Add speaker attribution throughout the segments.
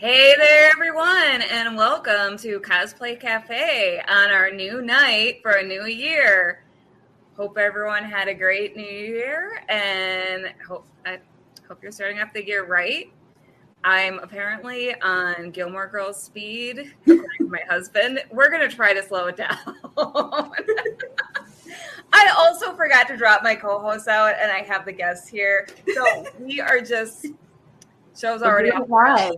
Speaker 1: Hey there, everyone, and welcome to Cosplay Cafe on our new night for a new year. Hope everyone had a great new year, and hope I hope you're starting off the year right. I'm apparently on Gilmore Girls speed. my husband, we're gonna try to slow it down. I also forgot to drop my co-host out, and I have the guests here, so we are just show's already
Speaker 2: live.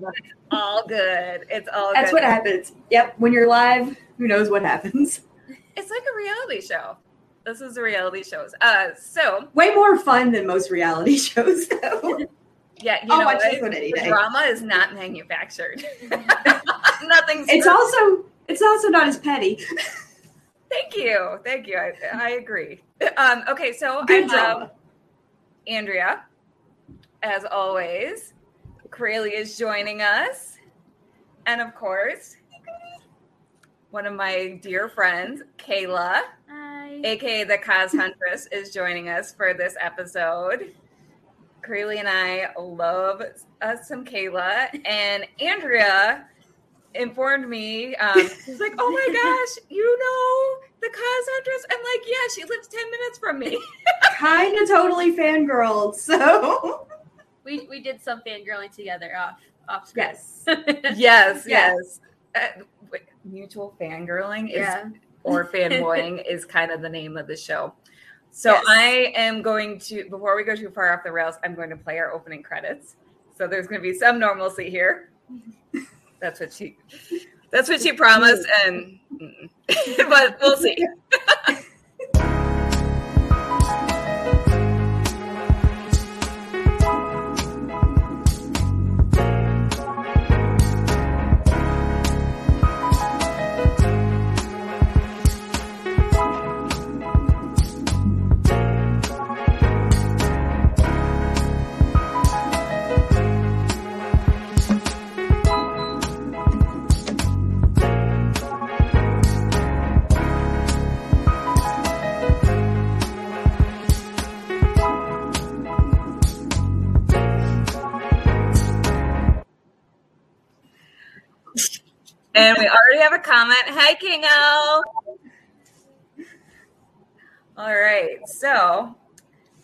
Speaker 1: all good. It's all
Speaker 3: That's
Speaker 1: good.
Speaker 3: what happens. Yep. When you're live, who knows what happens?
Speaker 1: It's like a reality show. This is a reality shows. Uh, so
Speaker 3: Way more fun than most reality shows, though.
Speaker 1: yeah, you
Speaker 3: I'll
Speaker 1: know
Speaker 3: watch
Speaker 1: what?
Speaker 3: this one any
Speaker 1: The
Speaker 3: day.
Speaker 1: drama is not manufactured. Nothing's.
Speaker 3: It's also it's also not as petty.
Speaker 1: Thank you, thank you. I, I agree. Um, okay, so
Speaker 3: Good
Speaker 1: I have. Andrea, as always. Crayley is joining us, and of course, one of my dear friends, Kaila.
Speaker 2: Hi.
Speaker 1: aka the CosHuntress, is joining us for this episode. Creeley and I love us some Kaila, and Andrea informed me. Um, she's like, "Oh my gosh, you know the CosHuntress?" I'm like, "Yeah, she lives ten minutes from me."
Speaker 3: kind of totally fangirl. So
Speaker 2: We we did some fangirling together off off screen.
Speaker 3: yes,
Speaker 1: yes,
Speaker 3: Yes.
Speaker 1: Uh, mutual fangirling is
Speaker 2: yeah.
Speaker 1: or fanboying is kind of the name of the show. So
Speaker 3: Yes.
Speaker 1: I am going to before we go too far off the rails, I'm going to play our opening credits. So there's going to be some normalcy here. That's what she that's what she promised and but we'll see. Already have a comment. Hi Kingo. All right. So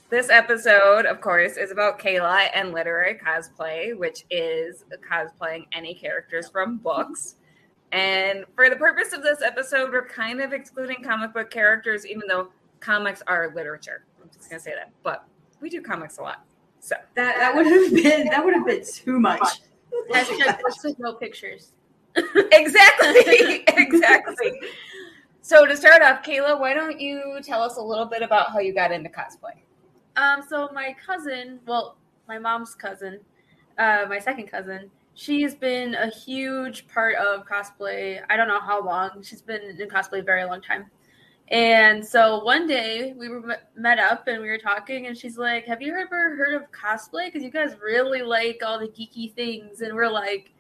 Speaker 1: this episode, of course, is about Kaila and literary cosplay, which is cosplaying any characters from books. And for the purpose of this episode, we're kind of excluding comic book characters, even though comics are literature. I'm just gonna say that. But we do comics a lot. So
Speaker 3: that that would have been that would have been too much.
Speaker 2: Hashtag books no pictures.
Speaker 1: exactly. exactly. So to start off, Kaila, why don't you tell us a little bit about how you got into cosplay?
Speaker 2: Um, so my cousin, well, my mom's cousin, uh, my second cousin, she's been a huge part of cosplay. I don't know how long. She's been in cosplay a very long time. And so one day we were met- met up and we were talking, and she's like, "Have you ever heard of cosplay? Because you guys really like all the geeky things." And we're like,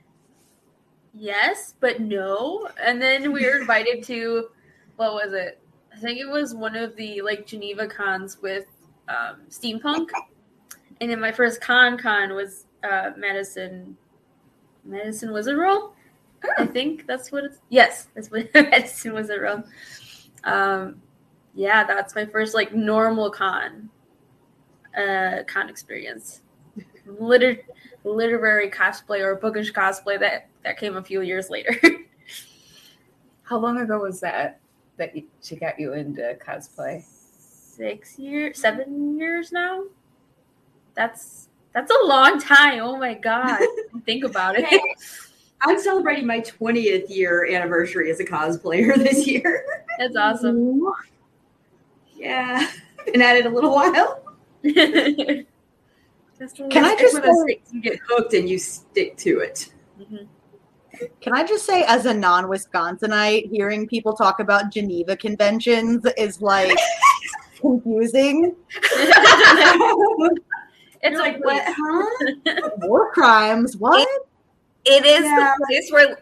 Speaker 2: "Yes, but no." And then we were invited to, what was it? I think it was one of the like Geneva cons with um, steampunk. And then my first con con was uh, Madison, Madison Wizard World. I think that's what it's. Yes, that's what Madison Wizard World. Um, yeah, that's my first like normal con, uh, con experience. Liter- literary cosplay or bookish cosplay that that came a few years later.
Speaker 1: How long ago was that that she got you into cosplay?
Speaker 2: Six years, seven years now. That's that's a long time. Oh my god! Think about it.
Speaker 3: I'm celebrating my 20th year anniversary as a cosplayer this year.
Speaker 2: That's awesome.
Speaker 3: Yeah, been at it a little while.
Speaker 4: Can I just
Speaker 3: It's one of those
Speaker 4: say-
Speaker 3: you get hooked and you stick to it?
Speaker 2: Mhm.
Speaker 4: Can I just say, as a non-Wisconsinite, hearing people talk about Geneva conventions is like confusing.
Speaker 2: it's
Speaker 3: You're like, what? Huh?
Speaker 4: War crimes, what?
Speaker 1: It is
Speaker 3: Yeah.
Speaker 1: the place where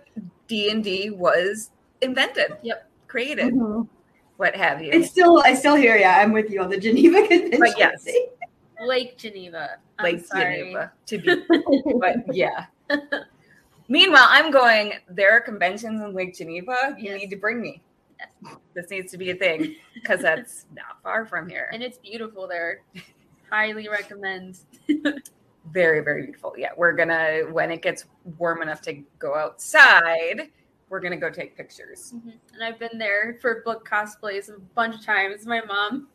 Speaker 1: D and D was invented.
Speaker 2: Yep.
Speaker 1: Created.
Speaker 4: Mhm.
Speaker 1: What have you?
Speaker 3: It's still, I still hear Yeah, I'm with you on the Geneva Convention.
Speaker 1: But yes.
Speaker 2: Lake Geneva. I'm
Speaker 1: Lake
Speaker 2: sorry.
Speaker 1: Geneva to be, but yeah. Meanwhile, I'm going, there are conventions in Lake Geneva. You
Speaker 2: Yes.
Speaker 1: need to bring me.
Speaker 2: Yes.
Speaker 1: This needs to be a thing because that's not far from here.
Speaker 2: And it's beautiful there. Highly recommend.
Speaker 1: very, very beautiful. Yeah, we're gonna, when it gets warm enough to go outside, we're gonna go take pictures. Mm-hmm.
Speaker 2: And I've been there for book cosplays a bunch of times. My mom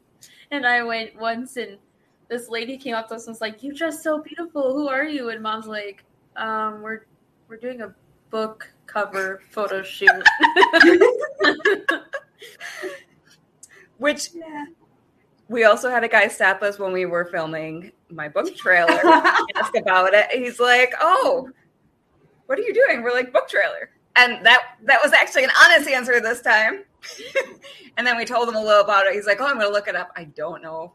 Speaker 2: and I went once, and this lady came up to us and was like, "You dress so beautiful. Who are you?" And mom's like, um, "We're we're doing a book cover photo shoot."
Speaker 1: Which
Speaker 3: Yeah.
Speaker 1: we also had a guy stop us when we were filming my book trailer. ask about it. He's like, "Oh, what are you doing?" We're like, "Book trailer," and that that was actually an honest answer this time. and then we told him a little about it. He's like, "Oh, I'm going to look it up." I don't know if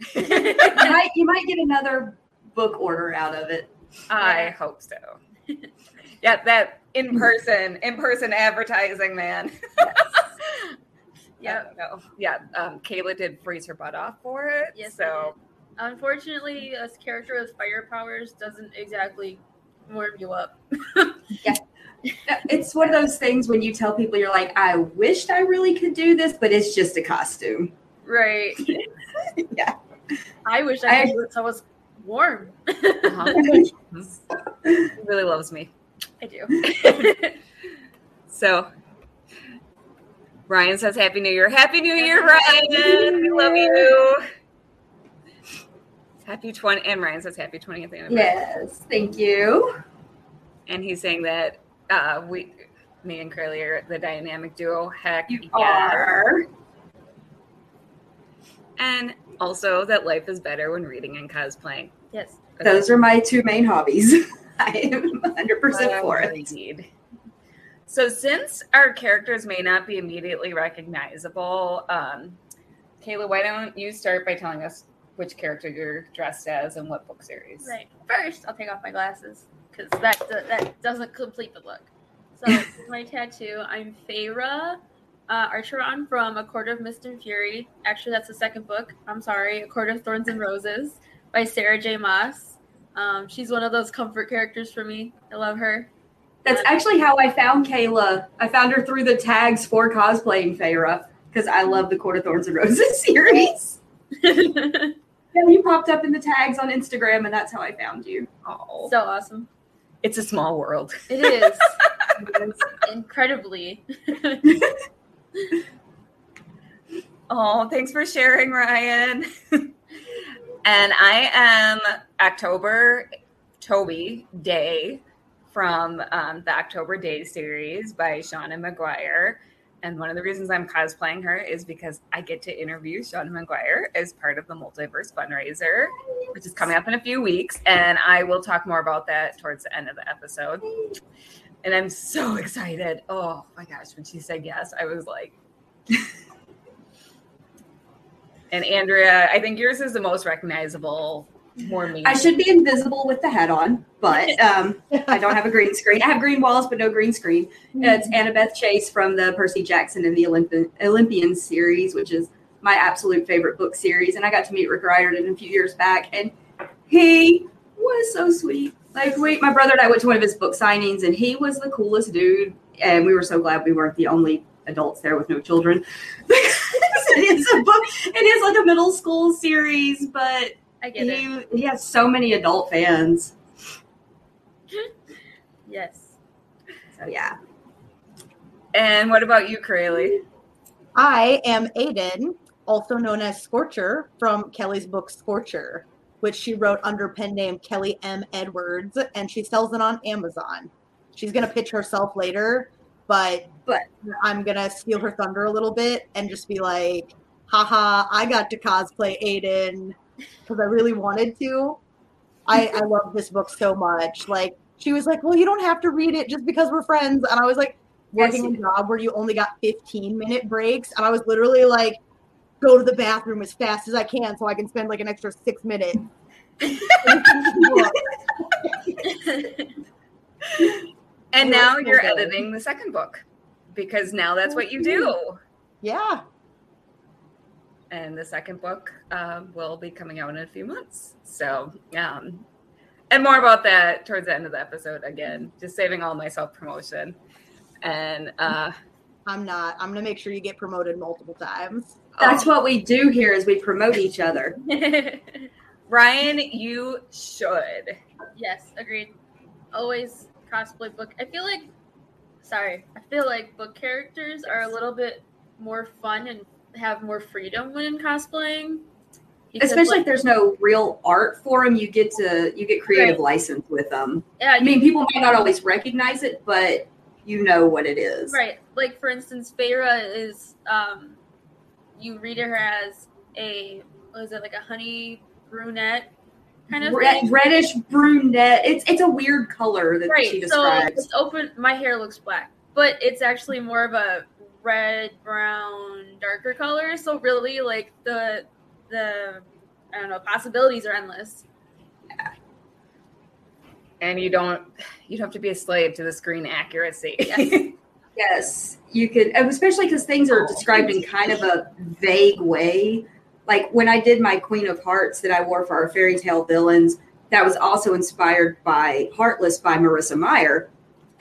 Speaker 3: you, might, you might get another book order out of it.
Speaker 1: I
Speaker 2: Yeah.
Speaker 1: hope so. yeah, that in person, in person advertising, man.
Speaker 2: Yeah.
Speaker 1: No, yeah. Um, Kayla did freeze her butt off for it.
Speaker 2: Yes,
Speaker 1: so
Speaker 2: Unfortunately, a character with fire powers doesn't exactly warm you up.
Speaker 3: It's one of those things when you tell people you're like, I wished I really could do this, but it's just a costume.
Speaker 2: Right.
Speaker 3: Yeah.
Speaker 2: I wish I
Speaker 3: I-
Speaker 2: could do I was warm.
Speaker 1: uh-huh. he really loves me.
Speaker 2: I do.
Speaker 1: So Ryan says Happy New Year. Happy New Year, Ryan. We love you. Happy 20 and Ryan says happy 20th anniversary.
Speaker 3: Yes, thank you.
Speaker 1: And he's saying that uh we me and Curly are the dynamic duo. Heck
Speaker 3: You
Speaker 1: yeah.
Speaker 3: are.
Speaker 1: And also that life is better when reading and cosplaying.
Speaker 2: yes.
Speaker 3: Those are my two main hobbies. I am 100% for it.
Speaker 1: Indeed. So, since our characters may not be immediately recognizable, um, Kaila, why don't you start by telling us which character you're dressed as and what book series?
Speaker 2: Right. First, I'll take off my glasses because that that doesn't complete the look. So my tattoo, I'm Feyre uh, Archeron from A Court of Mist and Fury. Actually, that's the second book. I'm sorry, A Court of Thorns and Roses by Sarah J. Maas. Um, she's one of those comfort characters for me. I love her.
Speaker 3: That's actually how I found Kaila. I found her through the tags for cosplaying Feyre because I love the Court of Thorns and Roses series.
Speaker 2: so
Speaker 3: Yeah, you popped up in the tags on Instagram, and that's how I found you.
Speaker 1: Oh, so
Speaker 2: awesome.
Speaker 1: it's a small world.
Speaker 2: It is. It is incredibly.
Speaker 1: Oh, thanks for sharing, Ryan. and I am October Toby Daye from um, the October Daye series by Seanan McGuire. And one of the reasons I'm cosplaying her is because I get to interview Seanan McGuire as part of the Multiverse fundraiser, which is coming up in a few weeks. And I will talk more about that towards the end of the episode. And I'm so excited. Oh my gosh, when she said yes, I was like, and Andrea, I think yours is the most recognizable, more me.
Speaker 3: I should be invisible with the hat on, but um, I don't have a green screen. I have green walls, but no green screen. It's Annabeth Chase from the Percy Jackson and the Olymp- Olympian series, which is my absolute favorite book series. And I got to meet Rick Riordan a few years back, and he was so sweet. Like, wait, my brother and I went to one of his book signings, and he was the coolest dude. And we were so glad we weren't the only adults there with no children. it is a book. It is like a middle school series, but
Speaker 2: I get it.
Speaker 3: he, he has so many adult fans.
Speaker 2: Yes.
Speaker 3: So yeah.
Speaker 1: and what about you, Crayley?
Speaker 4: I am Aiden, also known as Scorcher from Kelly's book Scorcher, which she wrote under pen name Kelly M. Edwards, and she sells it on Amazon. She's gonna pitch herself later, but
Speaker 3: But-
Speaker 4: I'm gonna steal her thunder a little bit and just be like, haha, I got to cosplay Aiden because I really wanted to. I, I love this book so much. Like she was like, Well, you don't have to read it just because we're friends. And I was like, working
Speaker 3: Yes.
Speaker 4: a job where you only got 15 minute breaks and i was literally like go to the bathroom as fast as i can so i can spend like an extra six minutes
Speaker 1: And now you're editing the second book because now that's what you do.
Speaker 4: yeah
Speaker 1: And the second book um, will be coming out in a few months. So um, and more about that towards the end of the episode. Again, just saving all my self promotion. And uh,
Speaker 4: I'm not. I'm gonna make sure you get promoted multiple times.
Speaker 3: That's what we do here is we promote each other.
Speaker 1: Ryan, you should.
Speaker 2: yes, agreed. Always cosplay book. I feel like, sorry, I feel like book characters are a little bit more fun and have more freedom when cosplaying. Because,
Speaker 3: Especially
Speaker 2: like,
Speaker 3: if there's no real art for them, you get to you get creative license with them.
Speaker 2: yeah,
Speaker 3: I mean, people might not always recognize it, but you know what it is.
Speaker 2: Right. Like for instance, Feyre is um you read her as a what is it like a honey brunette kind of
Speaker 3: Red,
Speaker 2: thing.
Speaker 3: reddish brunette. It's it's a weird color that she
Speaker 2: Right. So
Speaker 3: describes.
Speaker 2: it's open my hair looks black, but it's actually more of a red, brown, darker color. So really like the the I don't know, possibilities are endless.
Speaker 1: And you don't you don't have to be a slave to the screen accuracy.
Speaker 2: Yes.
Speaker 3: Yes, you could, especially because things are oh, described in kind of a vague way. Like when I did my Queen of Hearts that I wore for our fairy tale villains, that was also inspired by Heartless by Marissa Meyer.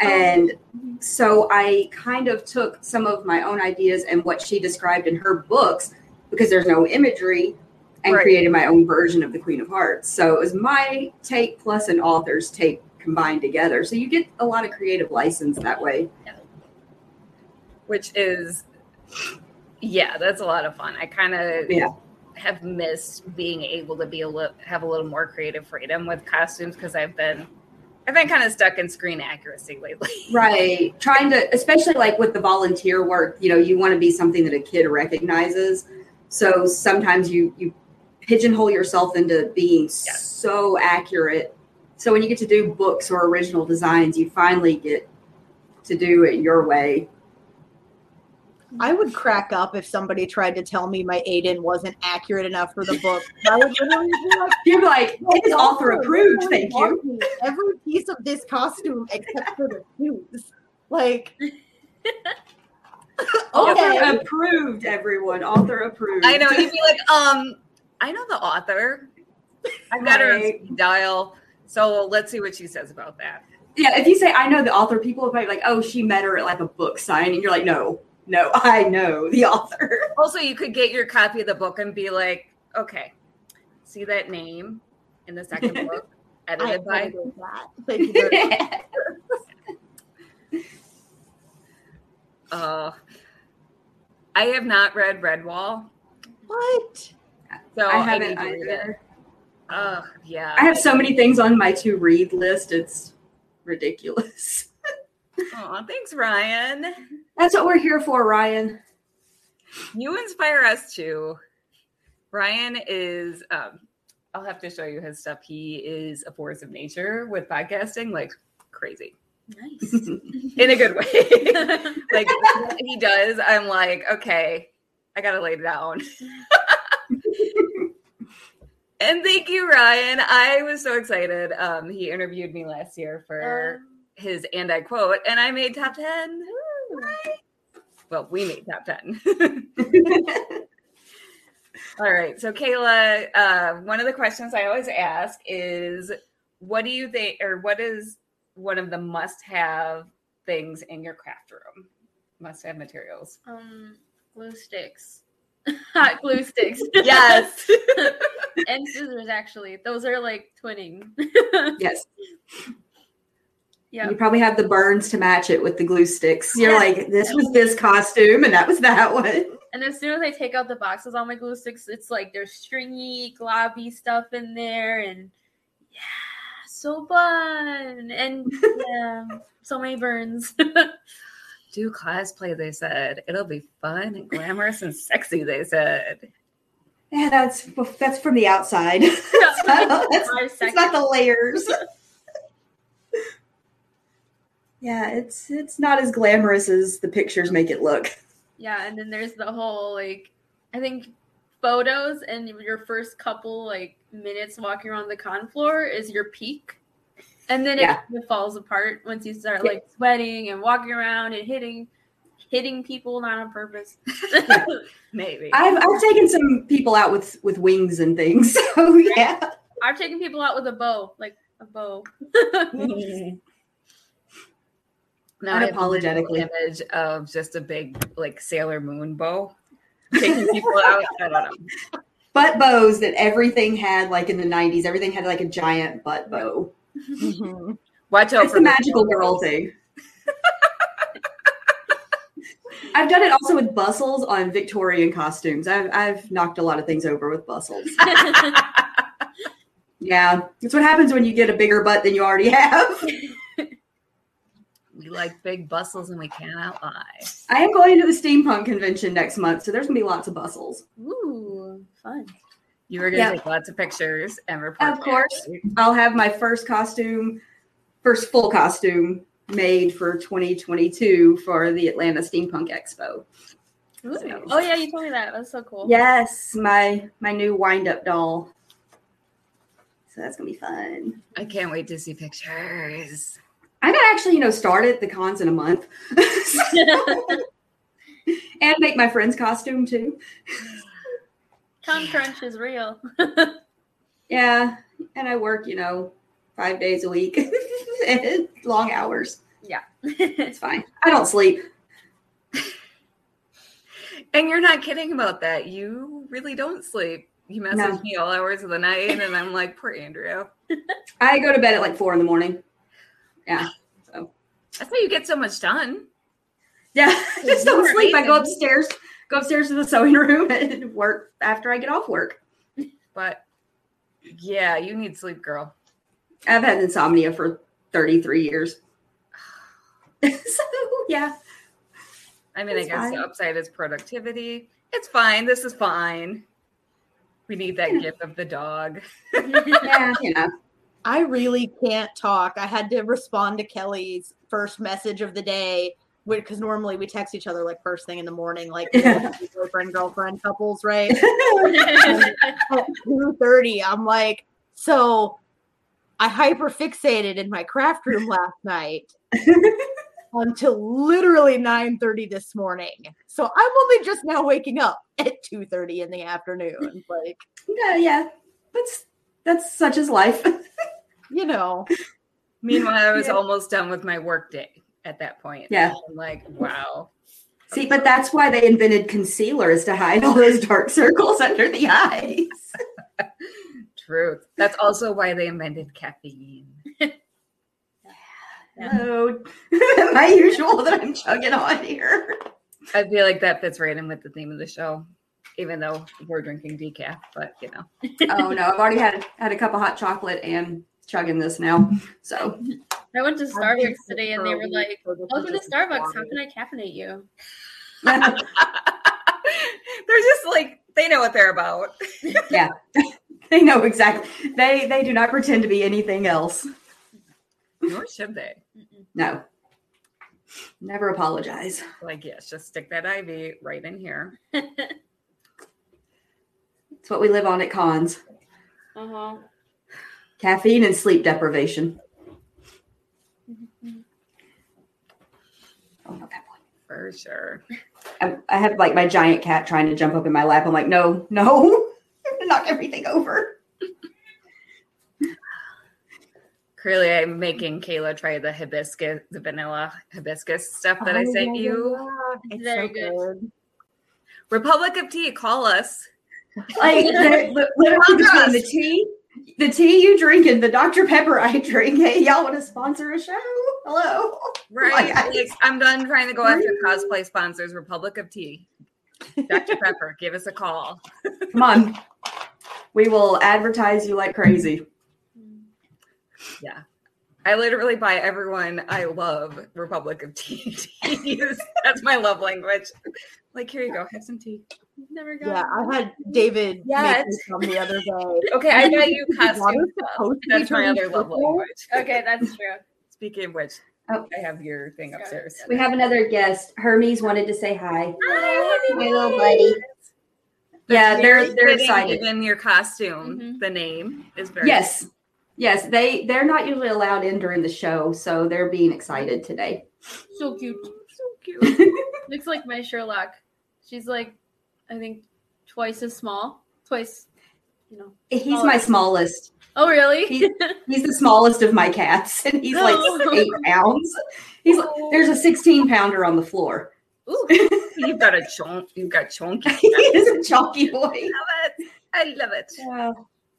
Speaker 3: Oh. And so I kind of took some of my own ideas and what she described in her books because there's no imagery and
Speaker 1: Right.
Speaker 3: created my own version of the Queen of Hearts. So it was my take plus an author's take combined together. So you get a lot of creative license that way.
Speaker 1: Which is yeah, that's a lot of fun. I kind of
Speaker 3: Yeah.
Speaker 1: have missed being able to be a little have a little more creative freedom with costumes because I've been I've been kind of stuck in screen accuracy lately.
Speaker 3: Right. Trying to, especially like with the volunteer work, you know, you want to be something that a kid recognizes. So sometimes you you pigeonhole yourself into being
Speaker 1: Yes.
Speaker 3: so accurate. So when you get to do books or original designs, you finally get to do it your way.
Speaker 4: I would crack up if somebody tried to tell me my Aiden wasn't accurate enough for the book. I would literally be like,
Speaker 3: You're like, it is author approved, thank you.
Speaker 4: Every piece of this costume except for the shoes. Like, okay.
Speaker 3: Author approved, everyone. Author approved.
Speaker 1: I know you'd be like, um, I know the author. I've got her on speed dial. So let's see what she says about that.
Speaker 3: Yeah, if you say I know the author, people are probably like, oh, she met her at like a book signing. You're like, no, no, I know the author.
Speaker 1: Also, you could get your copy of the book and be like, okay, see that name in the second book,
Speaker 4: I
Speaker 1: edited by.
Speaker 4: that. Thank you very much.
Speaker 1: Uh, I have not read Redwall,
Speaker 4: What?
Speaker 1: so
Speaker 3: I
Speaker 1: I,
Speaker 3: haven't
Speaker 1: need to read it.
Speaker 3: either.
Speaker 1: Ugh, yeah.
Speaker 3: I have so many things on my to read list. It's ridiculous.
Speaker 1: Thanks, Ryan.
Speaker 3: That's what we're here for, Ryan.
Speaker 1: You inspire us too. Ryan is. Um, I'll have to show you his stuff. He is a force of nature with podcasting, like crazy
Speaker 2: Nice.
Speaker 1: in a good way. like he does, I'm like, okay, I gotta lay down. and thank you, Ryan. I was so excited. Um, he interviewed me last year for
Speaker 2: Um,
Speaker 1: his and I quote, and I made top ten. Well, we made top ten. All right. So, Kayla, uh, one of the questions I always ask is what do you think, or what is one of the must have things in your craft room? Must have materials.
Speaker 2: um, glue sticks. Hot glue sticks.
Speaker 1: Yes.
Speaker 2: and scissors, actually. Those are like twinning.
Speaker 3: yes.
Speaker 2: Yeah.
Speaker 3: You probably have the burns to match it with the glue sticks. You're
Speaker 2: Yeah.
Speaker 3: like, this was this costume and that was that one.
Speaker 2: And as soon as I take out the boxes on my glue sticks, it's like there's stringy, globby stuff in there, and yeah, so fun, and yeah, so many burns.
Speaker 1: Do cosplay, they said. It'll be fun and glamorous and sexy, they said.
Speaker 3: Yeah, that's that's from the outside. It's not- that's- it's not the layers. Yeah, it's it's not as glamorous as the pictures make it look.
Speaker 2: Yeah, and then there's the whole like, I think photos and your first couple like minutes walking around the con floor is your peak. And then
Speaker 3: Yeah.
Speaker 2: it falls apart once you start like sweating and walking around and hitting hitting people not on purpose.
Speaker 1: Maybe.
Speaker 3: I've I've taken some people out with with wings and things. So yeah.
Speaker 2: I've taken people out with a bow, like a bow.
Speaker 1: Now I have a
Speaker 3: Unapologetically.
Speaker 1: image of just a big like Sailor Moon bow taking people out. I don't know.
Speaker 3: Butt bows that everything had like in the 90s. Everything had like a giant butt bow.
Speaker 4: Mhm.
Speaker 1: Watch out
Speaker 3: It's
Speaker 1: for
Speaker 3: the magical girl thing. I've done it also with bustles on Victorian costumes. I've, I've knocked a lot of things over with bustles. Yeah, it's what happens when you get a bigger butt than you already have.
Speaker 1: We like big bustles and we cannot lie.
Speaker 3: I am going to the steampunk convention next month, so there's gonna be lots of bustles.
Speaker 2: Ooh, fun.
Speaker 1: You were gonna
Speaker 3: Yeah.
Speaker 1: take lots of pictures and report.
Speaker 3: Of course.
Speaker 1: right?
Speaker 3: I'll have my first costume, first full costume made for 2022 for the Atlanta Steampunk Expo.
Speaker 2: Ooh. Oh yeah, you told me that. That's so cool.
Speaker 3: Yes, my my new wind up doll. So that's gonna be fun.
Speaker 1: I can't wait to see pictures.
Speaker 3: I gotta actually, you know, start at the cons in a month. and make my friend's costume too.
Speaker 2: Con crunch is real.
Speaker 3: Yeah. And I work, you know, five days a week. and long hours.
Speaker 2: yeah.
Speaker 3: It's fine. I don't sleep.
Speaker 1: And you're not kidding about that. You really don't sleep. You message
Speaker 3: No.
Speaker 1: me all hours of the night, and I'm like, poor Andrea.
Speaker 3: I go to bed at like four in the morning. Yeah.
Speaker 1: So that's how you get so much done.
Speaker 3: Yeah. Just don't sleep. I go upstairs, go upstairs to the sewing room and work after I get off work.
Speaker 1: But yeah, you need sleep, girl.
Speaker 3: I've had insomnia for 33 years. so yeah.
Speaker 1: I mean, I guess
Speaker 3: fine.
Speaker 1: the upside is productivity. It's fine. This is fine. We need that
Speaker 3: Yeah.
Speaker 1: gift of the dog.
Speaker 3: Yeah, you know.
Speaker 4: I really can't talk. I had to respond to Kelly's first message of the day because normally we text each other like first thing in the morning, like boyfriend girlfriend couples, right? At two thirty, I'm like, so I hyper fixated in my craft room last night until literally nine thirty this morning. So I'm only just now waking up at two thirty in the afternoon. Like,
Speaker 3: yeah, yeah. That's that's such as life.
Speaker 4: You know,
Speaker 1: Meanwhile, I was
Speaker 3: Yeah.
Speaker 1: almost done with my work day at that point.
Speaker 3: Yeah.
Speaker 1: I'm like, wow.
Speaker 3: See, but that's why they invented concealers to hide all those dark circles under the eyes.
Speaker 1: Truth. That's also why they invented caffeine.
Speaker 3: Hello. My usual that I'm chugging on here.
Speaker 1: I feel like that fits right in with the theme of the show, even though we're drinking decaf, but you know.
Speaker 3: Oh no, I've already had had a cup of hot chocolate and chugging this now. So
Speaker 2: I went to Starbucks today and they were like,
Speaker 4: so this
Speaker 2: Welcome to Starbucks. How can I caffeinate you?
Speaker 1: they're just like they know what they're about. Yeah.
Speaker 3: They know exactly. They they do not pretend to be anything else.
Speaker 1: Nor should they.
Speaker 3: No. Never apologize.
Speaker 1: Like, yes, just stick that IV right in here.
Speaker 3: It's what we live on at cons.
Speaker 2: Uh huh.
Speaker 3: Caffeine and sleep deprivation. Mm-hmm. Oh, not that one.
Speaker 1: For sure.
Speaker 3: I, I have like my giant cat trying to jump up in my lap. I'm like, no, no, knock everything over.
Speaker 1: Clearly, I'm making Kaila try the hibiscus, the vanilla hibiscus stuff that I
Speaker 4: Oh,
Speaker 1: sent
Speaker 4: yeah,
Speaker 1: you.
Speaker 4: yeah, It's
Speaker 2: Very
Speaker 4: so
Speaker 2: good.
Speaker 1: Republic of Tea, call us.
Speaker 3: Like the- the- literally between the tea, the tea you drink and the Dr. Pepper I drink. Hey, y'all want to sponsor a show? Hello.
Speaker 1: Right. Like, I'm done trying to go after cosplay sponsors. Republic of Tea. Dr. Pepper, give us a call.
Speaker 3: Come on. We will advertise you like crazy.
Speaker 1: Yeah. I literally buy everyone I love Republic of Tea. That's my love language. Like, here you go, have some tea.
Speaker 2: Never got
Speaker 4: Yeah, I had David
Speaker 1: Yes.
Speaker 4: make me some the other day.
Speaker 1: Okay, I got you costume stuff.
Speaker 4: supposed to be
Speaker 1: That's my other love
Speaker 4: purple.
Speaker 1: language.
Speaker 2: Okay, that's true.
Speaker 1: Speaking of which,
Speaker 3: Oh.
Speaker 1: I have your thing upstairs.
Speaker 3: We have another guest. Hermes wanted to say hi.
Speaker 1: Hi,
Speaker 3: My little buddy. Yeah, they're they're excited.
Speaker 1: Given your costume,
Speaker 2: Mhm.
Speaker 1: the name is very
Speaker 3: Yes. Yes, they they're not usually allowed in during the show, so they're being excited today.
Speaker 2: So cute.
Speaker 1: so cute.
Speaker 2: Looks like my Sherlock. She's like, I think twice as small. Twice, you know.
Speaker 3: He's my smallest.
Speaker 2: Oh, really?
Speaker 3: He- He's the smallest of my cats, and he's like
Speaker 2: Oh.
Speaker 3: eight pounds. He's there's a 16 pounder on the floor.
Speaker 2: Ooh.
Speaker 1: You've got a chonk. You've got chonky.
Speaker 3: he is a chunky boy.
Speaker 1: I love it. I love it.
Speaker 3: Yeah.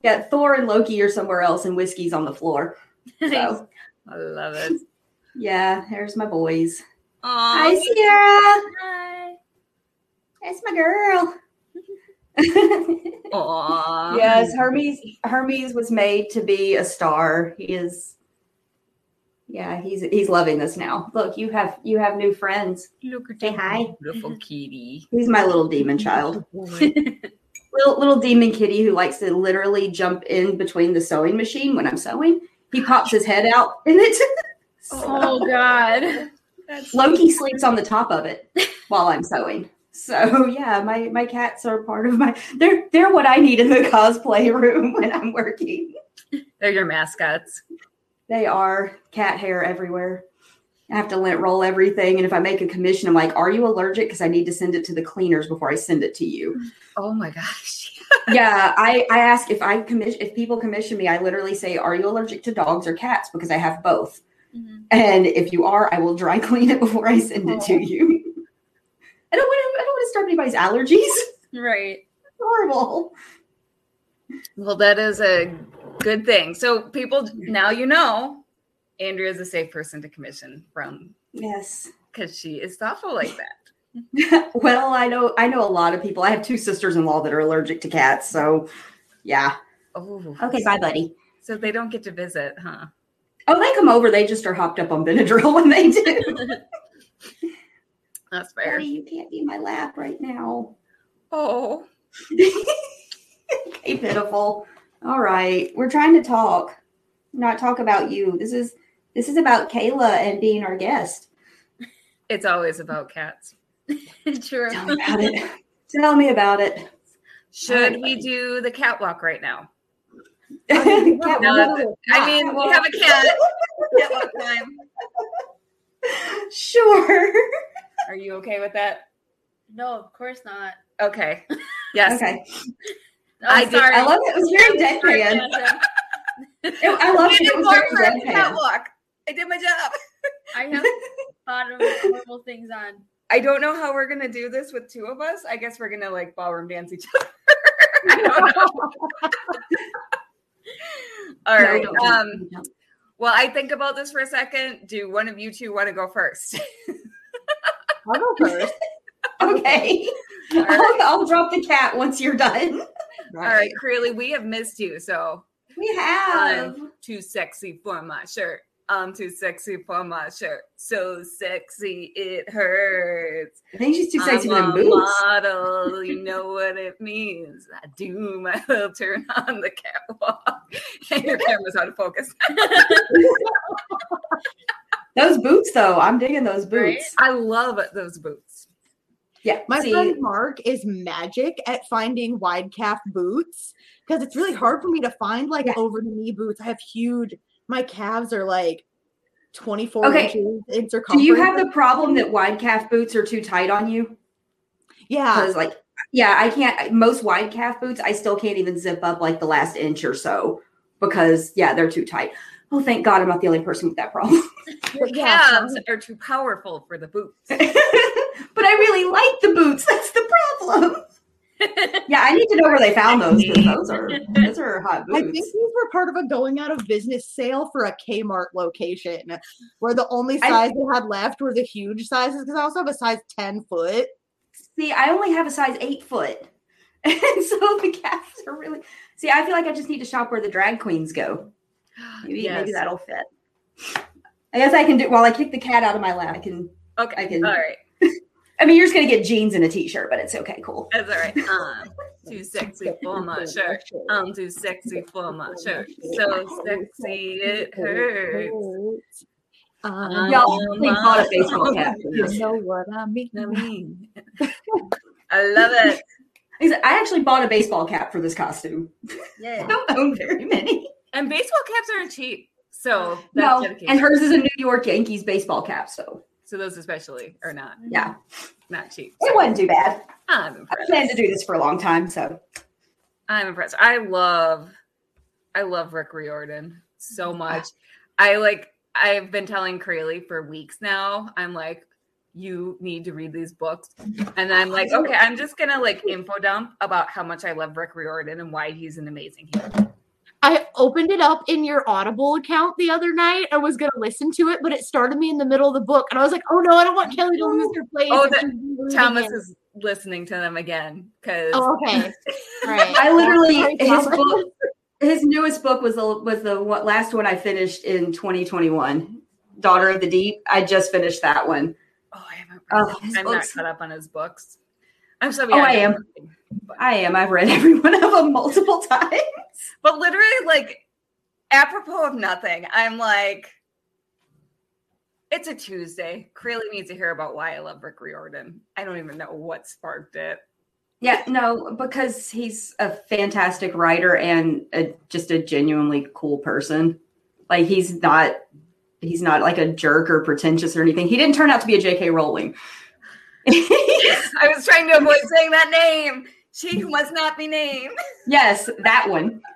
Speaker 3: Yeah, Thor and Loki are somewhere else, and Whiskey's on the floor. So
Speaker 1: I love it.
Speaker 3: yeah, there's my boys.
Speaker 1: Aww.
Speaker 3: Hi, Sierra.
Speaker 2: Hi.
Speaker 3: That's my girl.
Speaker 1: Aww.
Speaker 3: yes, Hermes. Hermes was made to be a star. He is. Yeah, he's he's loving this now. Look, you have you have new friends.
Speaker 1: Look at
Speaker 3: Say hi.
Speaker 1: beautiful kitty.
Speaker 3: He's my little demon child. Little little demon kitty who likes to literally jump in between the sewing machine when I'm sewing. He pops his head out in it.
Speaker 2: oh God.
Speaker 1: That's
Speaker 3: Loki sleeps on the top of it while I'm sewing. So yeah, my my cats are part of my. They're they're what I need in the cosplay room when I'm working.
Speaker 1: They're your mascots.
Speaker 3: They are cat hair everywhere. I have to lint roll everything, and if I make a commission, I'm like, "Are you allergic?" Because I need to send it to the cleaners before I send it to you.
Speaker 1: Oh my gosh.
Speaker 3: yeah, I I ask if I commission if people commission me, I literally say, "Are you allergic to dogs or cats?" Because I have both.
Speaker 2: Mhm.
Speaker 3: And if you are, I will dry clean it before I send it to you. I don't want to. I don't want to start anybody's allergies.
Speaker 2: Right.
Speaker 3: Horrible.
Speaker 1: Well, that is a good thing. So people now you know Andrea is a safe person to commission from
Speaker 3: Yes.
Speaker 1: because she is thoughtful like that.
Speaker 3: well, I know. I know a lot of people. I have two sisters-in-law that are allergic to cats. So, yeah.
Speaker 1: Oh,
Speaker 3: Okay. Bye, buddy.
Speaker 1: So they don't get to visit, huh?
Speaker 3: Oh, they come over. They just are hopped up on Benadryl when they do.
Speaker 1: That's fair.
Speaker 3: Daddy, you can't be in my lap right now.
Speaker 1: Oh,
Speaker 3: okay, pitiful. All right, we're trying to talk, not talk about you. This is this is about Kaila and being our guest.
Speaker 1: it's always about cats.
Speaker 2: True.
Speaker 3: Tell me about it. Tell me about it.
Speaker 1: Should
Speaker 3: Alright.
Speaker 1: we do the catwalk right now?
Speaker 3: Cat-
Speaker 1: No, I mean, we have a cat. Catwalk time.
Speaker 3: sure.
Speaker 1: Are you okay with that?
Speaker 2: No, of course not.
Speaker 1: Okay. Yes.
Speaker 3: Okay.
Speaker 2: Oh,
Speaker 1: I did-
Speaker 3: I love it. It was very
Speaker 2: Sorry,
Speaker 3: deadpan. It- I love it. It was very deadpan.
Speaker 1: catwalk. I did my job.
Speaker 2: I have a lot of horrible things on.
Speaker 1: I don't know how we're gonna do this with two of us. I guess we're gonna like ballroom dance each other. I don't know. All
Speaker 3: No,
Speaker 1: right.
Speaker 3: don't do
Speaker 1: Um, well, I think about this for a second. Do one of you two want to go first?
Speaker 4: I'll go first.
Speaker 3: Okay.
Speaker 1: Right.
Speaker 3: I'll, I'll drop the cat once you're done.
Speaker 1: All right, Creely, we have missed you. So
Speaker 3: We have.
Speaker 1: I'm too sexy for my shirt. I'm too sexy for my shirt. So sexy it hurts.
Speaker 3: I think she's too sexy for
Speaker 1: I'm
Speaker 3: them
Speaker 1: a
Speaker 3: boots.
Speaker 1: model, you know what it means. I do my little turn on the catwalk. And your camera's out of focus.
Speaker 3: Those boots, though, I'm digging those
Speaker 2: Right?
Speaker 3: boots.
Speaker 1: I love those boots.
Speaker 3: Yeah,
Speaker 4: My
Speaker 3: see,
Speaker 4: friend Mark is magic at finding wide calf boots because it's really hard for me to find like
Speaker 3: Yeah.
Speaker 4: over the knee boots. I have huge, my calves are like 24
Speaker 3: Okay.
Speaker 4: inches in
Speaker 3: do you have the problem that wide calf boots are too tight on you?
Speaker 4: Yeah.
Speaker 3: Because, like, yeah, I can't. Most wide calf boots, I still can't even zip up like the last inch or so because, yeah, they're too tight. Oh, thank God, I'm not the only person with that problem.
Speaker 1: Your
Speaker 4: Yeah,
Speaker 1: calves are too powerful for the boots.
Speaker 3: but I really like the boots. That's the problem. Yeah, I need to know where they found those because those are those are hot boots.
Speaker 4: I think these were part of a going out of business sale for a Kmart location where the only
Speaker 3: I-
Speaker 4: size they had left were the huge sizes because I also have a size 10 foot.
Speaker 3: See, I only have a size eight foot, and so the calves are really. See, I feel like I just need to shop where the drag queens go. Maybe
Speaker 1: Yes.
Speaker 3: maybe that'll fit. I guess I can do while I kick the cat out of my lap. I can.
Speaker 1: Okay.
Speaker 3: I can-
Speaker 1: All right.
Speaker 3: I mean, you're just gonna get jeans and a t-shirt, but it's okay. Cool.
Speaker 1: That's all right. Um, I'm too um, sexy for my shirt. I'm too sexy for my shirt. So sexy it hurts.
Speaker 4: Um,
Speaker 3: Y'all, please bought a baseball um, cap. for
Speaker 4: you know what I mean.
Speaker 1: I mean, I love it.
Speaker 3: I actually bought a baseball cap for this costume. I
Speaker 2: Yeah.
Speaker 3: don't own very many.
Speaker 1: And baseball caps aren't cheap. So that's
Speaker 3: No,
Speaker 1: dedication.
Speaker 3: and hers is a New York Yankees baseball cap, so
Speaker 1: so those especially are not
Speaker 3: yeah,
Speaker 1: not cheap.
Speaker 3: it wasn't too bad.
Speaker 1: I'm
Speaker 3: I planned to do this for a long time, so
Speaker 1: I'm impressed. I love I love Rick Riordan so much. I like I've been telling Crayley for weeks now. I'm like, you need to read these books. And I'm like, okay, I'm just gonna like info dump about how much I love Rick Riordan and why he's an amazing hero.
Speaker 5: I opened it up in your Audible account the other night. I was going to listen to it, but it started me in the middle of the book. And I was like, oh no, I don't want Kelly to lose her place.
Speaker 1: Oh,
Speaker 5: if
Speaker 1: the-
Speaker 5: she's reading
Speaker 1: Thomas
Speaker 5: it.
Speaker 1: is listening to them again because
Speaker 5: Oh, okay. Right.
Speaker 3: I literally
Speaker 5: Sorry,
Speaker 3: his book his newest book was the was the one- last one I finished in 2021. Daughter of the Deep. I just finished that one.
Speaker 1: oh, I haven't.
Speaker 3: Oh,
Speaker 1: I'm not caught up on his books. I'm so
Speaker 3: Oh,
Speaker 1: behind.
Speaker 3: I am. I am. I've read every one of them multiple times.
Speaker 1: But literally, like, apropos of nothing, I'm like, it's a Tuesday. Crayley needs to hear about why I love Rick Riordan. I don't even know what sparked it.
Speaker 3: Yeah, no, because he's a fantastic writer and a, just a genuinely cool person. Like he's not he's not like a jerk or pretentious or anything. He didn't turn out to be a J.K. Rowling.
Speaker 1: I was trying to avoid saying that name. She who must not be named.
Speaker 3: yes, that one.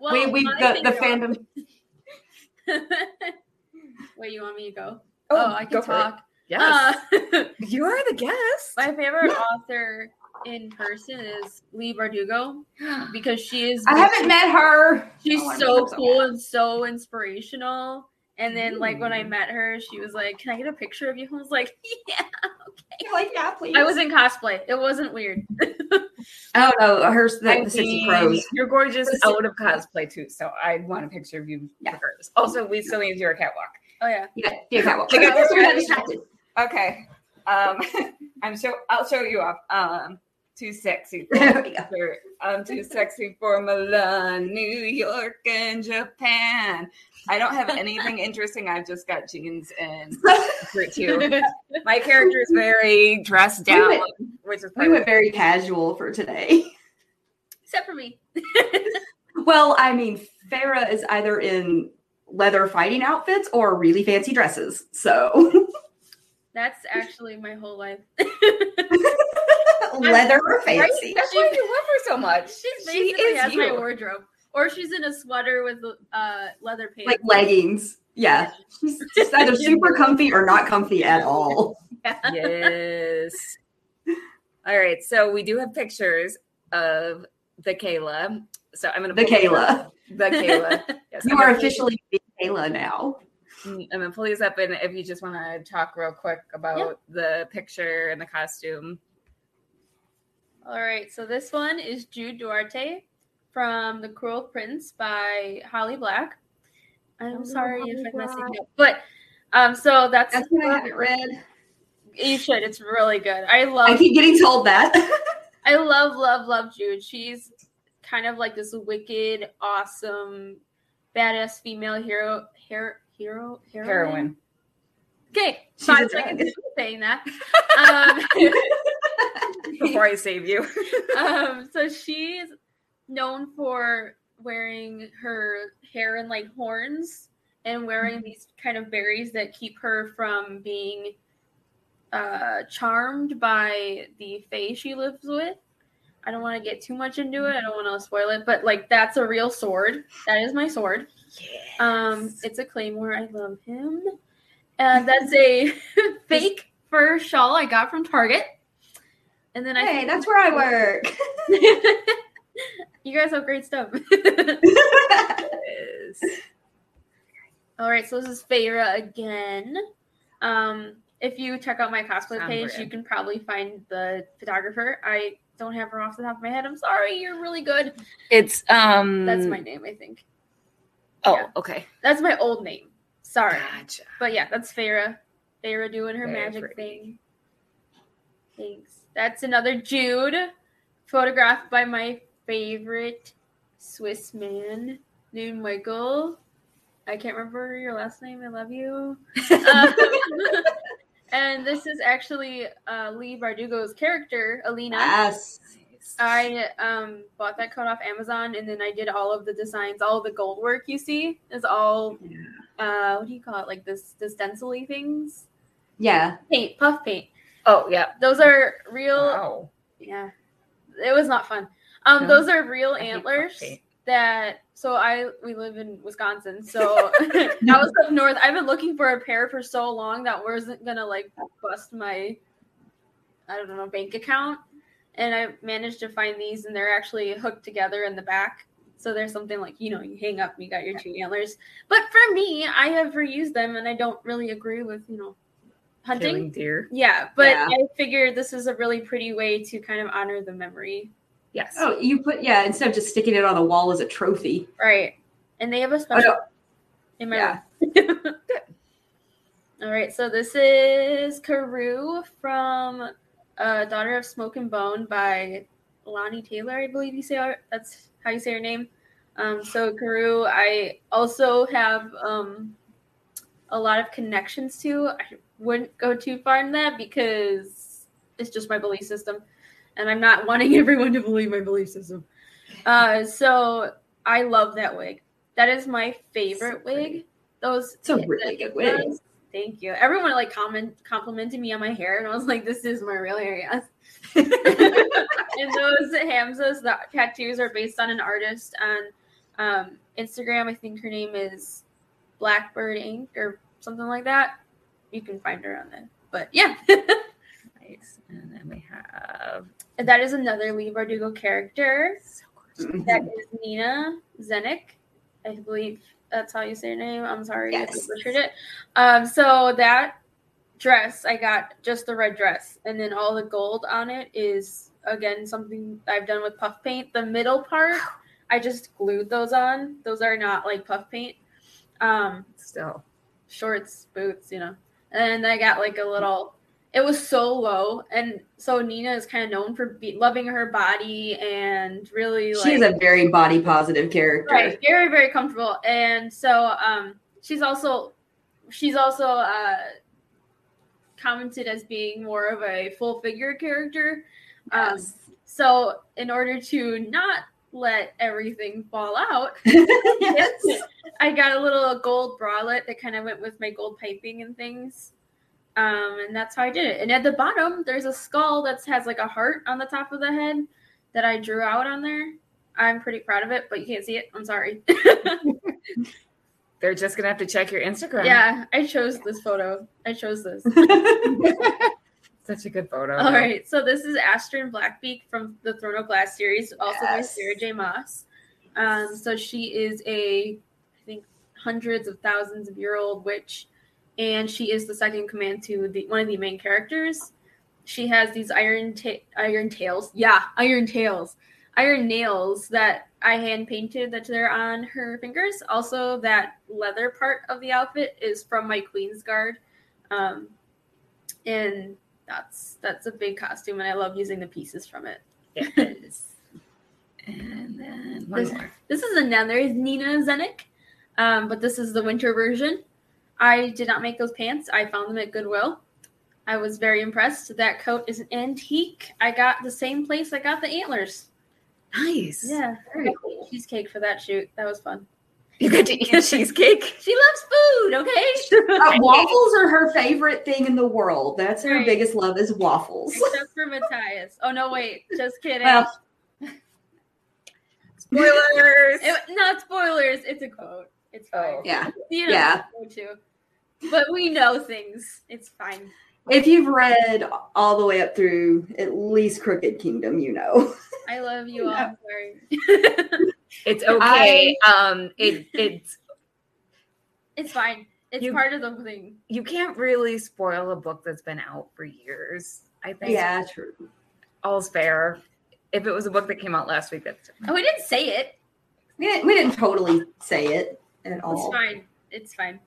Speaker 2: Well,
Speaker 3: we we the, the fandom.
Speaker 2: Wait, you want me to go?
Speaker 1: Oh,
Speaker 2: Oh, I can
Speaker 1: for it.
Speaker 2: talk.
Speaker 1: Yes.
Speaker 2: Uh,
Speaker 1: you are the guest.
Speaker 2: my favorite author in person is Leigh Bardugo because she is
Speaker 3: I haven't met her.
Speaker 2: she's
Speaker 3: Oh,
Speaker 2: so
Speaker 3: love her so
Speaker 2: cool
Speaker 3: much.
Speaker 2: and so inspirational. And then like when I met her, she was like, "Can I get a picture of you?" I was like, "Yeah."
Speaker 3: You're like, yeah, please.
Speaker 2: I was in cosplay. It wasn't weird.
Speaker 3: Oh no, hers the,
Speaker 1: I
Speaker 3: the Sixty
Speaker 1: mean,
Speaker 3: Crows.
Speaker 1: You're gorgeous
Speaker 3: The
Speaker 1: out of cosplay too, so I'd want a picture of you
Speaker 3: Yeah.
Speaker 1: first. Also, we still need to do our catwalk.
Speaker 2: Oh yeah.
Speaker 3: Yeah, yeah, catwalk.
Speaker 1: I got this
Speaker 3: We're
Speaker 1: ready.
Speaker 3: distracted.
Speaker 1: Okay. Um, I'm show. I'll show you off. Um, too sexy. For,
Speaker 3: There we go.
Speaker 1: for- I'm too sexy for Milan, New York, and Japan. I don't have anything interesting. I've just got jeans and shirt too. My character is very dressed
Speaker 3: We
Speaker 1: down,
Speaker 3: went-
Speaker 1: which is
Speaker 3: We went very casual for today.
Speaker 2: Except for me.
Speaker 3: Well, I mean, Feyre is either in leather fighting outfits or really fancy dresses. So
Speaker 2: That's actually my whole life.
Speaker 3: Leather or
Speaker 1: Right?
Speaker 3: fancy.
Speaker 1: That's why you love her so much.
Speaker 2: She's
Speaker 1: She
Speaker 2: basically
Speaker 1: is
Speaker 2: has my wardrobe. Or she's in a sweater with uh, leather pants.
Speaker 3: Like leggings. Yeah. She's just either super comfy or not comfy at all.
Speaker 1: yes. All right. So we do have pictures of the Kaila. So I'm gonna
Speaker 3: The Kaila.
Speaker 1: up. The Kaila. Yes,
Speaker 3: You
Speaker 1: I'm
Speaker 3: are officially the Kaila now.
Speaker 1: I'm gonna pull these up, and if you just want to talk real quick about the picture and the costume.
Speaker 2: All right, so this one is Jude Duarte from The Cruel Prince by Holly Black. I'm
Speaker 5: Oh,
Speaker 2: sorry
Speaker 5: Holly
Speaker 2: if I'm messing
Speaker 5: Black.
Speaker 2: it up, but um, so that's,
Speaker 3: That's what I haven't read.
Speaker 2: you should. It's really good. I love.
Speaker 3: I keep getting told that.
Speaker 2: I love, love, love Jude. She's kind of like this wicked, awesome, badass female hero, hero, hero, heroine.
Speaker 1: Heroine.
Speaker 2: Okay,
Speaker 3: She's
Speaker 2: five
Speaker 3: a
Speaker 2: seconds saying that. Um,
Speaker 1: Before I save you.
Speaker 2: um, so she's known for wearing her hair in like horns and wearing these kind of berries that keep her from being uh, charmed by the fae she lives with. I don't want to get too much into it. I don't want to spoil it, but like that's a real sword. That is my sword. Um, it's a claymore. I love him. And that's a fake fur shawl I got from Target. And then I
Speaker 3: hey, that's where I work.
Speaker 2: you guys have great stuff.
Speaker 1: Yes.
Speaker 2: All right, so this is Feyre again. Um, if you check out my cosplay
Speaker 1: Sound
Speaker 2: page,
Speaker 1: brand.
Speaker 2: you can probably find the photographer. I don't have her off the top of my head. I'm sorry. You're really good.
Speaker 1: It's um.
Speaker 2: That's my name, I think.
Speaker 1: Oh,
Speaker 2: yeah.
Speaker 1: okay.
Speaker 2: That's my old name. Sorry,
Speaker 1: Gotcha.
Speaker 2: but yeah, that's Feyre. Feyre doing her
Speaker 1: Very
Speaker 2: magic
Speaker 1: pretty.
Speaker 2: thing. Thanks. That's another Jude, photographed by my favorite Swiss man named Michael. I can't remember your last name. I love you. Um, and this is actually uh, Leigh Bardugo's character, Alina.
Speaker 3: yes.
Speaker 2: I um, bought that coat off Amazon, and then I did all of the designs. All the gold work you see is all uh, what do you call it? Like this, the stencily things,
Speaker 3: Yeah.
Speaker 2: paint, puff paint.
Speaker 1: Oh, yeah.
Speaker 2: Those are real.
Speaker 1: Wow.
Speaker 2: Yeah, it was not fun. Um,
Speaker 1: No?
Speaker 2: those are real antlers that so I we live in Wisconsin, so I was up north. I've been looking for a pair for so long that wasn't gonna like bust my I don't know bank account, and I managed to find these, and they're actually hooked together in the back. So there's something like you know you hang up, you got your two antlers. But for me, I have reused them, and I don't really agree with you know hunting.
Speaker 1: Killing deer.
Speaker 2: Yeah, but
Speaker 3: Yeah.
Speaker 2: I figured this is a really pretty way to kind of honor the memory.
Speaker 1: Yes.
Speaker 3: Oh, you put yeah instead of just sticking it on the wall as a trophy.
Speaker 2: Right. And they have a special
Speaker 3: no.
Speaker 2: in my
Speaker 3: Yeah.
Speaker 2: room. All right, so this is Karou from uh, Daughter of Smoke and Bone by Lonnie Taylor, I believe you say her- that's how you say her name. Um, so Karou, I also have um, a lot of connections to. I wouldn't go too far in that because it's just my belief system, and I'm not wanting everyone to believe my belief system. Uh, so I love that wig. That is my favorite
Speaker 1: So
Speaker 2: wig. Those
Speaker 3: It's a really good wig.
Speaker 2: Thank you. Everyone like comment complimented me on my hair, and I was like, "This is my real hair." Yes. and those Hamsas, the tattoos are based on an artist on um, Instagram. I think her name is Blackbird Ink or something like that. You can find her on there. But yeah,
Speaker 1: Nice. And then we have
Speaker 2: And that is another Leigh Bardugo character. That is Nina Zenik. I believe that's how you say her name. I'm sorry if I
Speaker 3: Yes.
Speaker 2: butchered it. Um, so that dress, I got just the red dress, and then all the gold on it is again something I've done with puff paint. The middle part, I just glued those on. Those are not like puff paint. Um,
Speaker 1: still.
Speaker 2: shorts, boots, you know. And I got like a little. It was so low, and so Nina is kind of known for be, loving her body and really like
Speaker 3: She a very body positive character.
Speaker 2: right, very very comfortable. And so um, she's also she's also uh, commented as being more of a full figure character. Um, so in order to not let everything fall out,
Speaker 3: yes.
Speaker 2: I got a little gold bralette that kind of went with my gold piping and things. Um, and that's how I did it. And at the bottom, there's a skull that has like a heart on the top of the head that I drew out on there. I'm pretty proud of it, but you can't see it. I'm sorry.
Speaker 1: They're just gonna have to check your Instagram.
Speaker 2: yeah, I chose this photo. I chose this.
Speaker 1: Such a good photo.
Speaker 2: All right, so this is Asterin Blackbeak from the Throne of Glass series, also by Sarah J. Maas. Um, so she is a, I think, hundreds of thousands of year old witch, and she is the second command to the one of the main characters. She has these iron ta- iron tails, yeah, iron tails, iron nails that I hand painted that they're on her fingers. Also, that leather part of the outfit is from my Queen's Guard, um, and that's that's a big costume, and I love using the pieces from it.
Speaker 1: Yes. And then one
Speaker 2: This-
Speaker 1: more.
Speaker 2: This is another Nina Zenik, um, but this is the winter version. I did not make those pants. I found them at Goodwill. I was very impressed. That coat is an antique. I got the same place I got the antlers.
Speaker 1: Nice.
Speaker 2: Yeah,
Speaker 1: Very
Speaker 2: cool. cheesecake for that shoot. That was fun.
Speaker 1: You get to eat a cheesecake.
Speaker 2: She loves food. Okay,
Speaker 3: Uh, waffles are her favorite thing in the world. That's her
Speaker 2: Right.
Speaker 3: biggest love is waffles.
Speaker 2: except for Matthias. Oh no, wait, just kidding.
Speaker 3: Well,
Speaker 1: Spoilers.
Speaker 2: It- not spoilers. It's a quote. It's fine.
Speaker 1: Oh.
Speaker 3: yeah.
Speaker 2: You know,
Speaker 3: Yeah.
Speaker 2: too. But we know things. It's fine.
Speaker 3: If you've read all the way up through at least Crooked Kingdom, you know.
Speaker 2: I love you all.
Speaker 3: Yeah.
Speaker 2: I'm sorry.
Speaker 1: It's okay. um, it it's
Speaker 2: it's fine. It's
Speaker 1: You-
Speaker 2: part of the thing.
Speaker 1: you can't really spoil a book that's been out for years. I think
Speaker 3: Yeah, true.
Speaker 1: all's fair. If it was a book that came out last week, that's
Speaker 2: Oh, we didn't say it.
Speaker 3: We didn't, we didn't totally say it at all.
Speaker 2: It's fine. It's fine.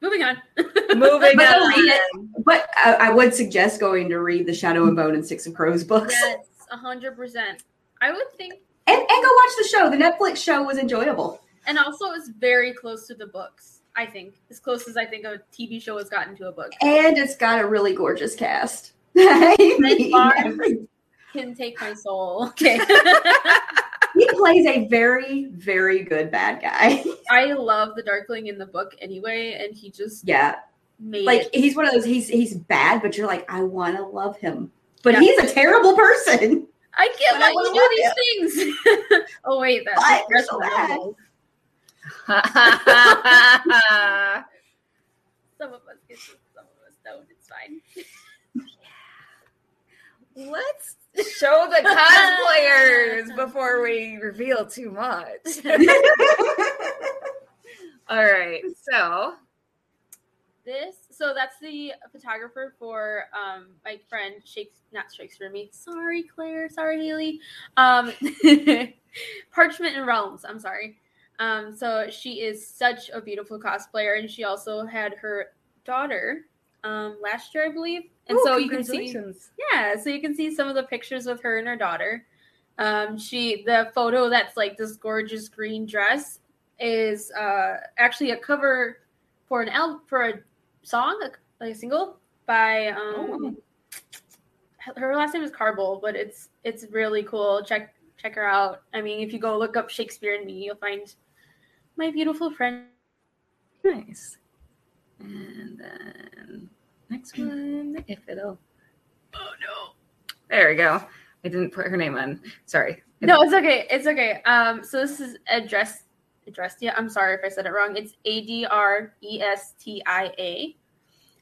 Speaker 2: Moving on.
Speaker 1: moving
Speaker 3: But
Speaker 1: on.
Speaker 3: read it. But I, I would suggest going to read the Shadow and Bone and Six of Crows books.
Speaker 2: yes, hundred percent. I would think,
Speaker 3: And, and go watch the show. The Netflix show was enjoyable.
Speaker 2: and also it's very close to the books. I think as close as I think a TV show has gotten to a book.
Speaker 3: And it's got a really gorgeous cast. I mean,
Speaker 2: Barnes. Can take my soul. Okay.
Speaker 3: he plays a very, very good bad guy.
Speaker 2: I love the Darkling in the book anyway, and he just
Speaker 3: yeah.
Speaker 2: made
Speaker 3: Like
Speaker 2: it.
Speaker 3: he's one of those he's he's bad, but you're like, I wanna love him. But
Speaker 2: Yeah.
Speaker 3: he's a terrible person.
Speaker 2: I can't let you do these things. oh wait, that's
Speaker 3: But you're so bad.
Speaker 2: Some of us get this, some of us don't. It's fine.
Speaker 1: Let's show the cosplayers before we reveal too much. All right, so
Speaker 2: This so that's the photographer for um my friend Shakes not Shakespeare me. Sorry, Claire. Sorry, Haley. Um Parchment and Realms, I'm sorry. Um, so she is such a beautiful cosplayer, and she also had her daughter um last year, I believe. And
Speaker 1: Ooh,
Speaker 2: so you can see. Yeah, so you can see some of the pictures with her and her daughter. Um, she the photo that's like this gorgeous green dress is uh actually a cover for an album for a song, like a single by um her last name is Carble, but it's it's really cool. Check check her out. I mean, if you go look up Shakespeare and me, you'll find my beautiful friend.
Speaker 1: Nice. And then next one, if it'll.
Speaker 2: Oh no.
Speaker 1: There we go. I didn't put her name on. Sorry.
Speaker 2: No, it's okay. It's okay. Um, so this is addressed addressed. Yeah, I'm sorry if I said it wrong. It's A D R E S T I A,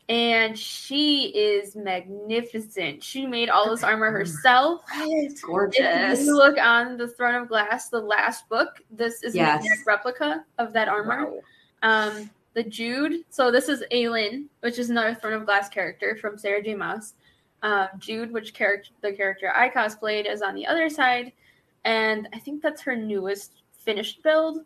Speaker 2: and she is magnificent. She made all this armor herself.
Speaker 3: It's
Speaker 2: If
Speaker 3: gorgeous.
Speaker 2: you look on the Throne of Glass, the last book, this is
Speaker 3: Yes.
Speaker 2: exact replica of that armor.
Speaker 1: Wow.
Speaker 2: Um, the Jude. So this is Aelin, which is another Throne of Glass character from Sarah J. Maas. Um, Jude, which character the character I cosplayed, is on the other side, and I think that's her newest finished build.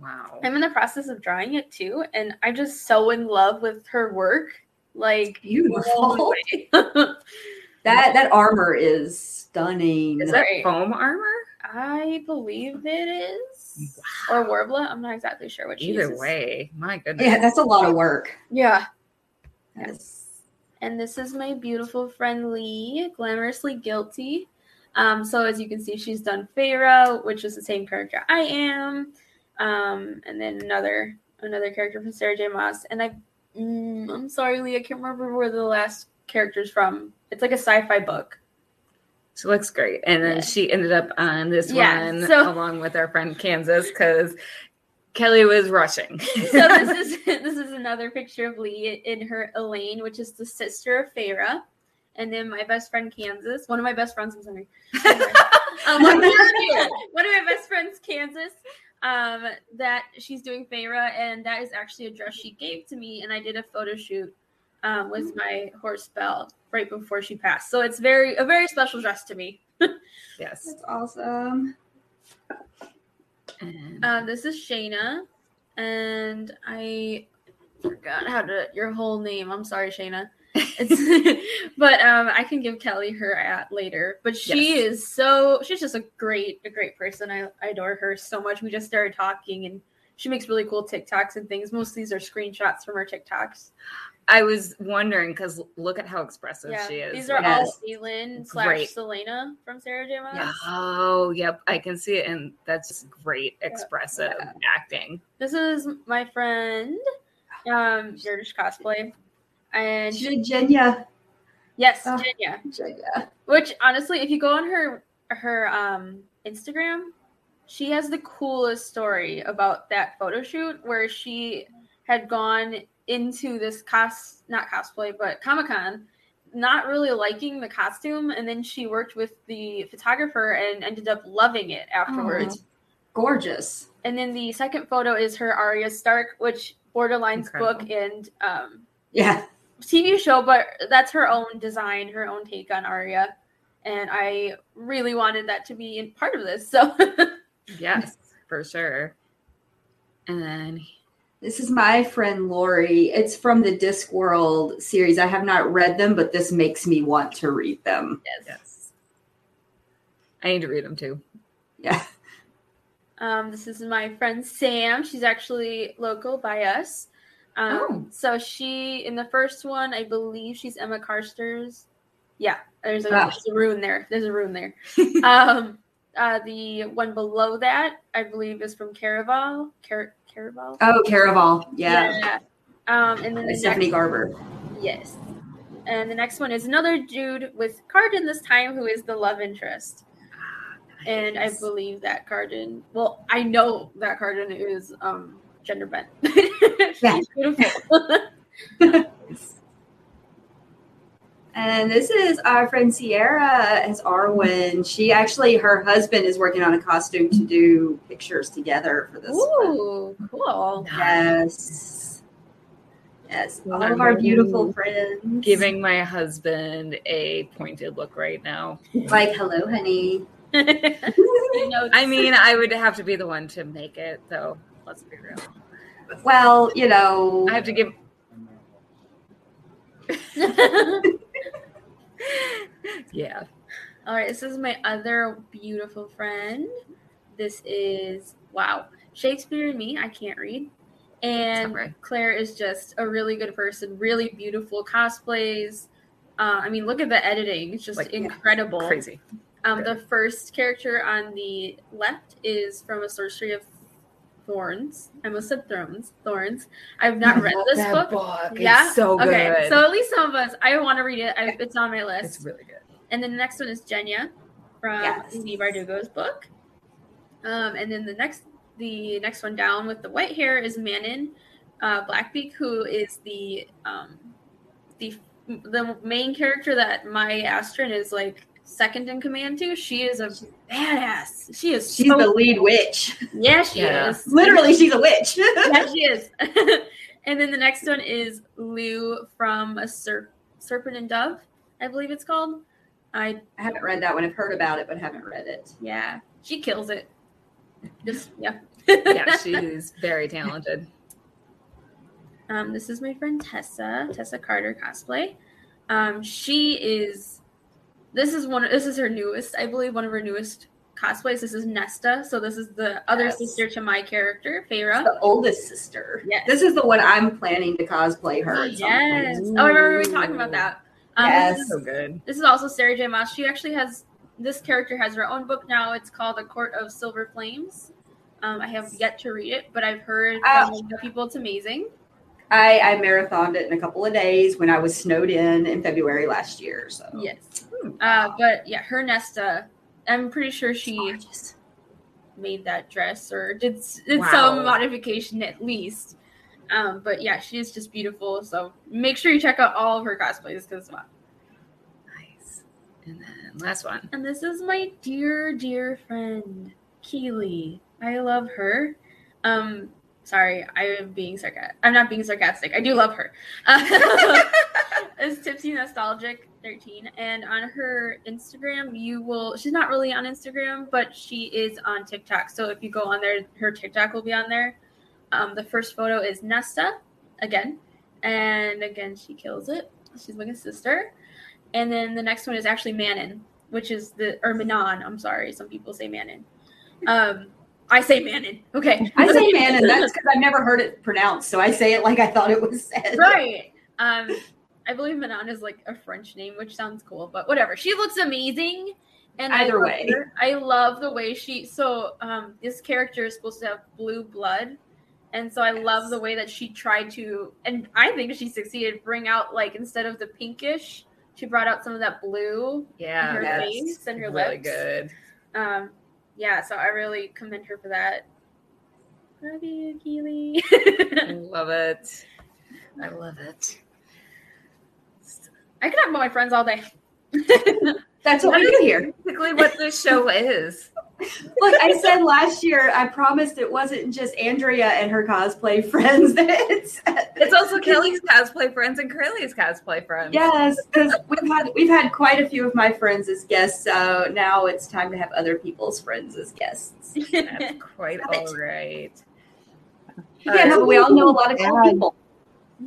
Speaker 1: Wow.
Speaker 2: I'm in the process of drawing it too, and I'm just so in love with her work. Like
Speaker 3: Beautiful.
Speaker 2: the way.
Speaker 3: That that armor is stunning.
Speaker 1: Is that
Speaker 2: Right.
Speaker 1: foam armor?
Speaker 2: I believe it is, or Worbla. I'm not exactly sure what she
Speaker 1: Either way, my goodness.
Speaker 3: yeah, that's a lot of work.
Speaker 2: Yeah.
Speaker 3: Yes.
Speaker 2: And this is my beautiful friend Lee, glamorously guilty. Um, so as you can see, she's done Feyre, which is the same character I am, um, and then another another character from Sarah J. Maas. And I, mm, I'm sorry, Lee, I can't remember where the last character's from. It's like a sci-fi book.
Speaker 1: She looks great. And then
Speaker 2: Yeah.
Speaker 1: she ended up on this
Speaker 2: Yeah,
Speaker 1: one
Speaker 2: so-
Speaker 1: along with our friend Kansas because Kelly was rushing.
Speaker 2: so this is this is another picture of Lee in her Elain, which is the sister of Feyre, and then my best friend Kansas, one of my best friends. I'm sorry, um, one, of one of my best friends, Kansas. Um, that she's doing Feyre, and that is actually a dress she gave to me, and I did a photo shoot um, with my horse Belle right before she passed. So it's very a very special dress to me.
Speaker 1: yes.
Speaker 3: That's awesome.
Speaker 2: Um, this is Shayna, and I forgot how to your whole name. I'm sorry, Shayna. But um, I can give Kelly her at later. But she
Speaker 1: Yes.
Speaker 2: is so she's just a great a great person. I, I adore her so much. We just started talking, and she makes really cool TikToks and things. Most of these are screenshots from her TikToks.
Speaker 1: I was wondering because look at how expressive
Speaker 2: Yeah,
Speaker 1: she is.
Speaker 2: these are
Speaker 3: Yes.
Speaker 2: all Aelin slash
Speaker 1: Great.
Speaker 2: Celaena from Sarah J. Maas.
Speaker 3: Yes.
Speaker 1: Oh, yep. I can see it. And that's just great expressive
Speaker 3: Yeah.
Speaker 1: acting.
Speaker 2: This is my friend, um, Gerdish cosplay, and
Speaker 3: Virginia.
Speaker 2: yes,
Speaker 3: Oh.
Speaker 2: Genya.
Speaker 3: Virginia.
Speaker 2: Which honestly, if you go on her her um Instagram, she has the coolest story about that photo shoot where she had gone into this cos not cosplay but Comic Con, not really liking the costume, and then she worked with the photographer and ended up loving it afterwards.
Speaker 3: Gorgeous.
Speaker 2: And then the second photo is her Arya Stark, which Borderlines
Speaker 1: Incredible.
Speaker 2: book and um
Speaker 3: Yeah.
Speaker 2: TV show, but that's her own design, her own take on Arya. And I really wanted that to be in part of this. So
Speaker 1: Yes, for sure. And then
Speaker 3: This is my friend Lori. It's from the Discworld series. I have not read them, but this makes me want to read them.
Speaker 2: yes.
Speaker 1: yes. I need to read them too.
Speaker 3: Yeah.
Speaker 2: Um, this is my friend Sam. She's actually local by us. Um,
Speaker 1: Oh.
Speaker 2: So she, in the first one, I believe she's Emma Carstairs. Yeah, there's a,
Speaker 3: Ah.
Speaker 2: there's a rune there. There's a rune there. um, uh, the one below that, I believe, is from Caraval. Car- Caraval?
Speaker 3: Oh, Caraval. Yeah.
Speaker 2: Yeah. Um, and then the
Speaker 3: Stephanie
Speaker 2: next,
Speaker 3: Garber.
Speaker 2: yes. And the next one is another Jude with Cardan this time, who is the love interest. and I believe that Cardan. Well, I know that Cardan is um gender bent.
Speaker 3: Yeah.
Speaker 2: She's beautiful.
Speaker 3: And this is our friend Sierra as Arwen. She actually, her husband is working on a costume to do pictures together for this one.
Speaker 2: Ooh, cool.
Speaker 3: Yes. Yes. All of our beautiful friends.
Speaker 1: Giving my husband a pointed look right now.
Speaker 3: like, hello, honey.
Speaker 1: I mean, I would have to be the one to make it, though. Let's be real.
Speaker 3: Well, you know,
Speaker 1: I have to give. Yeah.
Speaker 2: All right, this is my other beautiful friend. This is wow, Shakespeare and me. I can't read, and
Speaker 1: Okay.
Speaker 2: Claire is just a really good person. Really beautiful cosplays. Uh, I mean, look at the editing; it's just
Speaker 1: Like, yeah,
Speaker 2: incredible.
Speaker 1: Crazy.
Speaker 2: Um, the first character on the left is from a Sorcery of Thorns. I almost said Thrones. Thorns. I've not read this
Speaker 1: That
Speaker 2: book.
Speaker 1: It's
Speaker 2: Yeah?
Speaker 1: so good.
Speaker 2: Okay, so at least some of us. I want to read it. I, it's on my list.
Speaker 1: it's really good.
Speaker 2: And then the next one is Genya from
Speaker 3: Yes.
Speaker 2: Leigh Bardugo's book. Um, and then the next the next one down with the white hair is Manon uh, Blackbeak, who is the um, the the main character that my Asterin is like second in command to. She is a badass. She is
Speaker 3: she's
Speaker 2: so
Speaker 3: the lead witch.
Speaker 2: Yeah, she
Speaker 1: Yeah.
Speaker 2: is.
Speaker 3: Literally, she's a witch.
Speaker 2: yeah, she is. and then the next one is Lou from a Serp- Serpent and Dove, I believe it's called. I
Speaker 3: I haven't read that one. I've heard about it, but haven't read it.
Speaker 2: yeah, she kills it. Just yeah.
Speaker 1: Yeah, she's very talented.
Speaker 2: Um, this is my friend Tessa, Tessa Carter cosplay. Um, she is. This is one. This is her newest, I believe, one of her newest cosplays. This is Nesta. So this is the other
Speaker 3: Yes.
Speaker 2: sister to my character, Feyre.
Speaker 3: The oldest sister.
Speaker 2: Yes.
Speaker 3: This is the one I'm planning to cosplay her. at some
Speaker 2: Yes.
Speaker 3: point.
Speaker 2: Oh, I remember we talking about that. Um,
Speaker 3: Yes.
Speaker 2: This is,
Speaker 1: So good.
Speaker 2: this is also Sarah J. Maas. She actually has this character has her own book now. It's called The Court of Silver Flames. Um, I have yet to read it, but I've heard from the people it's amazing.
Speaker 3: I, I marathoned it in a couple of days when I was snowed in in February last year. So
Speaker 2: Yes. Uh, but yeah, her Nesta, I'm pretty sure she
Speaker 3: Gorgeous.
Speaker 2: made that dress or did, did
Speaker 1: Wow.
Speaker 2: some modification at least. Um, but yeah, she is just beautiful. So make sure you check out all of her cosplays because wow.
Speaker 1: Nice. And then last one.
Speaker 2: And this is my dear, dear friend, Keely. I love her. Um, sorry, I am being sarcastic. I'm not being sarcastic. I do love her. Uh, it's Tipsy Nostalgic 13. And on her Instagram, you will, she's not really on Instagram, but she is on TikTok. So if you go on there, her TikTok will be on there. Um, the first photo is Nesta, again. And again, she kills it. She's like a sister. And then the next one is actually Manon, which is the or Manon. I'm sorry, some people say Manon. Um, I say Manon. Okay,
Speaker 3: I say Manon. that's because I've never heard it pronounced. So I say it like I thought it was said.
Speaker 2: right. Um, I believe Manon is like a French name, which sounds cool, but whatever. She looks amazing, and
Speaker 3: Either
Speaker 2: love
Speaker 3: way.
Speaker 2: her. I love the way she. So um, this character is supposed to have blue blood, and so I love the way that she tried to, and I think she succeeded. Bring out like instead of the pinkish, she brought out some of that blue Yeah. in
Speaker 1: Yeah.
Speaker 2: her
Speaker 3: yes.
Speaker 2: face and her
Speaker 1: really
Speaker 2: lips.
Speaker 1: good.
Speaker 2: Um, yeah, so I really commend her for that. Love you, Keely.
Speaker 1: love it. I love it.
Speaker 2: I could have my friends all day.
Speaker 3: That's what we do here.
Speaker 1: Basically, what this show is.
Speaker 3: Look, I said last year I promised it wasn't just Andrea and her cosplay friends. It's,
Speaker 1: It's also Kelly's cosplay friends and Curly's cosplay friends.
Speaker 3: yes, because we've had we've had quite a few of my friends as guests. So now it's time to have other people's friends as guests.
Speaker 1: That's quite
Speaker 3: Love it.
Speaker 1: all right.
Speaker 3: Yeah, no, but we all know a lot of cool people.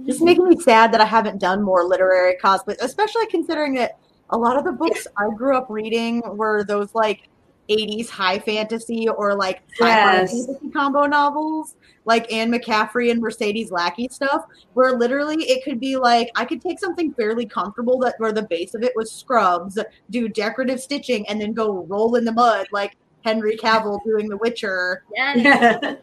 Speaker 4: It's making me sad that I haven't done more literary cosplay, especially considering that a lot of the books I grew up reading were those like 80s high fantasy or like
Speaker 3: Yes.
Speaker 4: fantasy combo novels, like Anne McCaffrey and Mercedes Lackey stuff, where literally it could be like I could take something fairly comfortable that where the base of it was scrubs, do decorative stitching, and then go roll in the mud like Henry Cavill doing The Witcher.
Speaker 2: Yeah.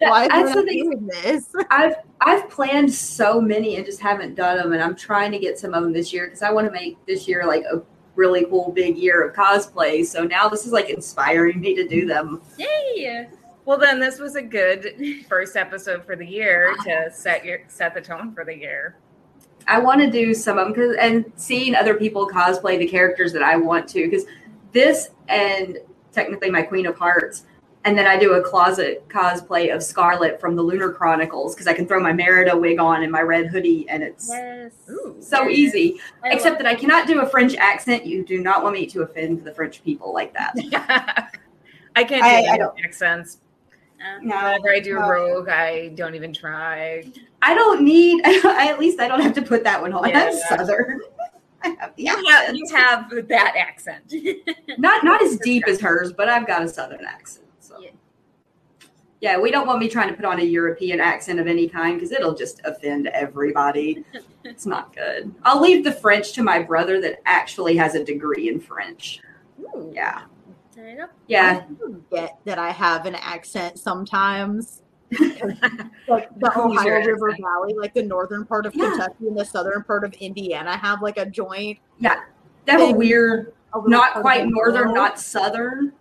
Speaker 3: Yeah.
Speaker 4: Why
Speaker 3: That's
Speaker 4: is
Speaker 3: the thing.
Speaker 4: doing this?
Speaker 3: I've I've planned so many and just haven't done them, and I'm trying to get some of them this year because I want to make this year like a really cool big year of cosplay. So now this is like inspiring me to do them.
Speaker 2: Yay!
Speaker 1: Well, then this was a good first episode for the year ah. to set your set the tone for the year.
Speaker 3: I want to do some of them because and seeing other people cosplay the characters that I want to because this and technically my Queen of Hearts. And then I do a closet cosplay of Scarlet from the Lunar Chronicles because I can throw my Merida wig on and my red hoodie, and it's
Speaker 2: Yes.
Speaker 1: Ooh.
Speaker 3: so easy.
Speaker 2: I
Speaker 3: Except that I cannot do a French accent. You do not want me to offend the French people like that.
Speaker 1: I can't do
Speaker 3: I- I don't-
Speaker 1: accents.
Speaker 2: Uh,
Speaker 3: No,
Speaker 1: Whenever I do
Speaker 3: no.
Speaker 1: rogue, I don't even try.
Speaker 3: I don't need. I, at least I don't have to put that one on.
Speaker 1: Yeah.
Speaker 3: I'm Southern. I have the
Speaker 1: You have, you have that accent.
Speaker 3: Not not as deep as hers, but I've got a Southern accent.
Speaker 2: Yeah.
Speaker 3: Yeah, we don't want me trying to put on a European accent of any kind because it'll just offend everybody. it's not good. I'll leave the French to my brother that actually has a degree in French.
Speaker 1: Ooh.
Speaker 3: Yeah,
Speaker 2: there you go.
Speaker 3: yeah.
Speaker 4: I forget that I have an accent sometimes. like the Ohio River
Speaker 1: accent?
Speaker 4: Valley, like the northern part of
Speaker 3: Yeah.
Speaker 4: Kentucky and the southern part of Indiana have like a joint.
Speaker 3: They have a weird,
Speaker 4: a
Speaker 3: not quite northern,
Speaker 4: world.
Speaker 3: not southern.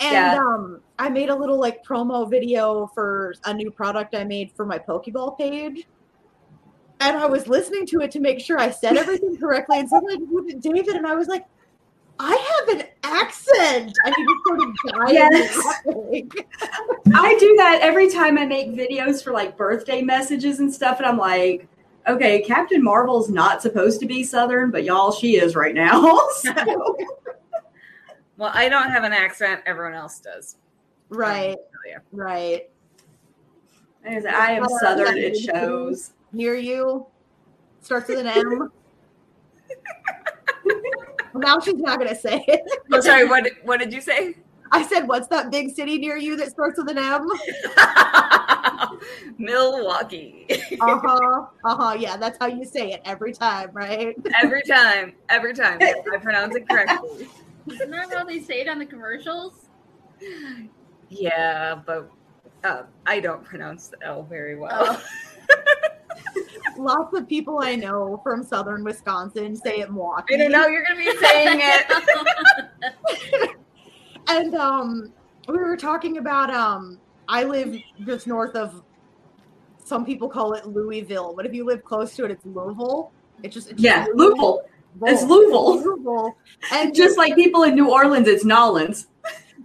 Speaker 4: And
Speaker 3: Yeah.
Speaker 4: um, I made a little like promo video for a new product I made for my Pokeball page. And I was listening to it to make sure I said everything correctly. And suddenly I just looked at David and I was like, I have an accent. And he just started dying
Speaker 3: Yes.
Speaker 4: laughing.
Speaker 3: I do that every time I make videos for like birthday messages and stuff, and I'm like, okay, Captain Marvel's not supposed to be Southern, but y'all, she is right now. So,
Speaker 1: Well, I don't have an accent. Everyone else does.
Speaker 4: Right.
Speaker 1: Yeah.
Speaker 4: Right.
Speaker 3: I am Southern. It shows.
Speaker 4: Near you. Starts with an M. now she's not gonna say it.
Speaker 1: Oh, sorry. What What did you say?
Speaker 4: I said, "What's that big city near you that starts with an M?"
Speaker 1: Milwaukee.
Speaker 4: Uh huh. Uh huh. Yeah, that's how you say it every time, right?
Speaker 1: every time. Every time. I pronounce it correctly.
Speaker 2: Isn't that how they say it on the commercials?
Speaker 1: Yeah, but uh, I don't pronounce the L very well.
Speaker 2: Oh.
Speaker 4: Lots of people I know from southern Wisconsin say it Milwaukee.
Speaker 1: I don't know. You're gonna be saying it.
Speaker 4: And um, we were talking about um, I live just north of. Some people call it Louisville, but if you live close to it, it's Louisville. It's just it's
Speaker 3: Yeah,
Speaker 4: just
Speaker 3: Louisville. It's Louisville.
Speaker 4: Louisville. And
Speaker 3: Just like people in New Orleans, it's Nolans.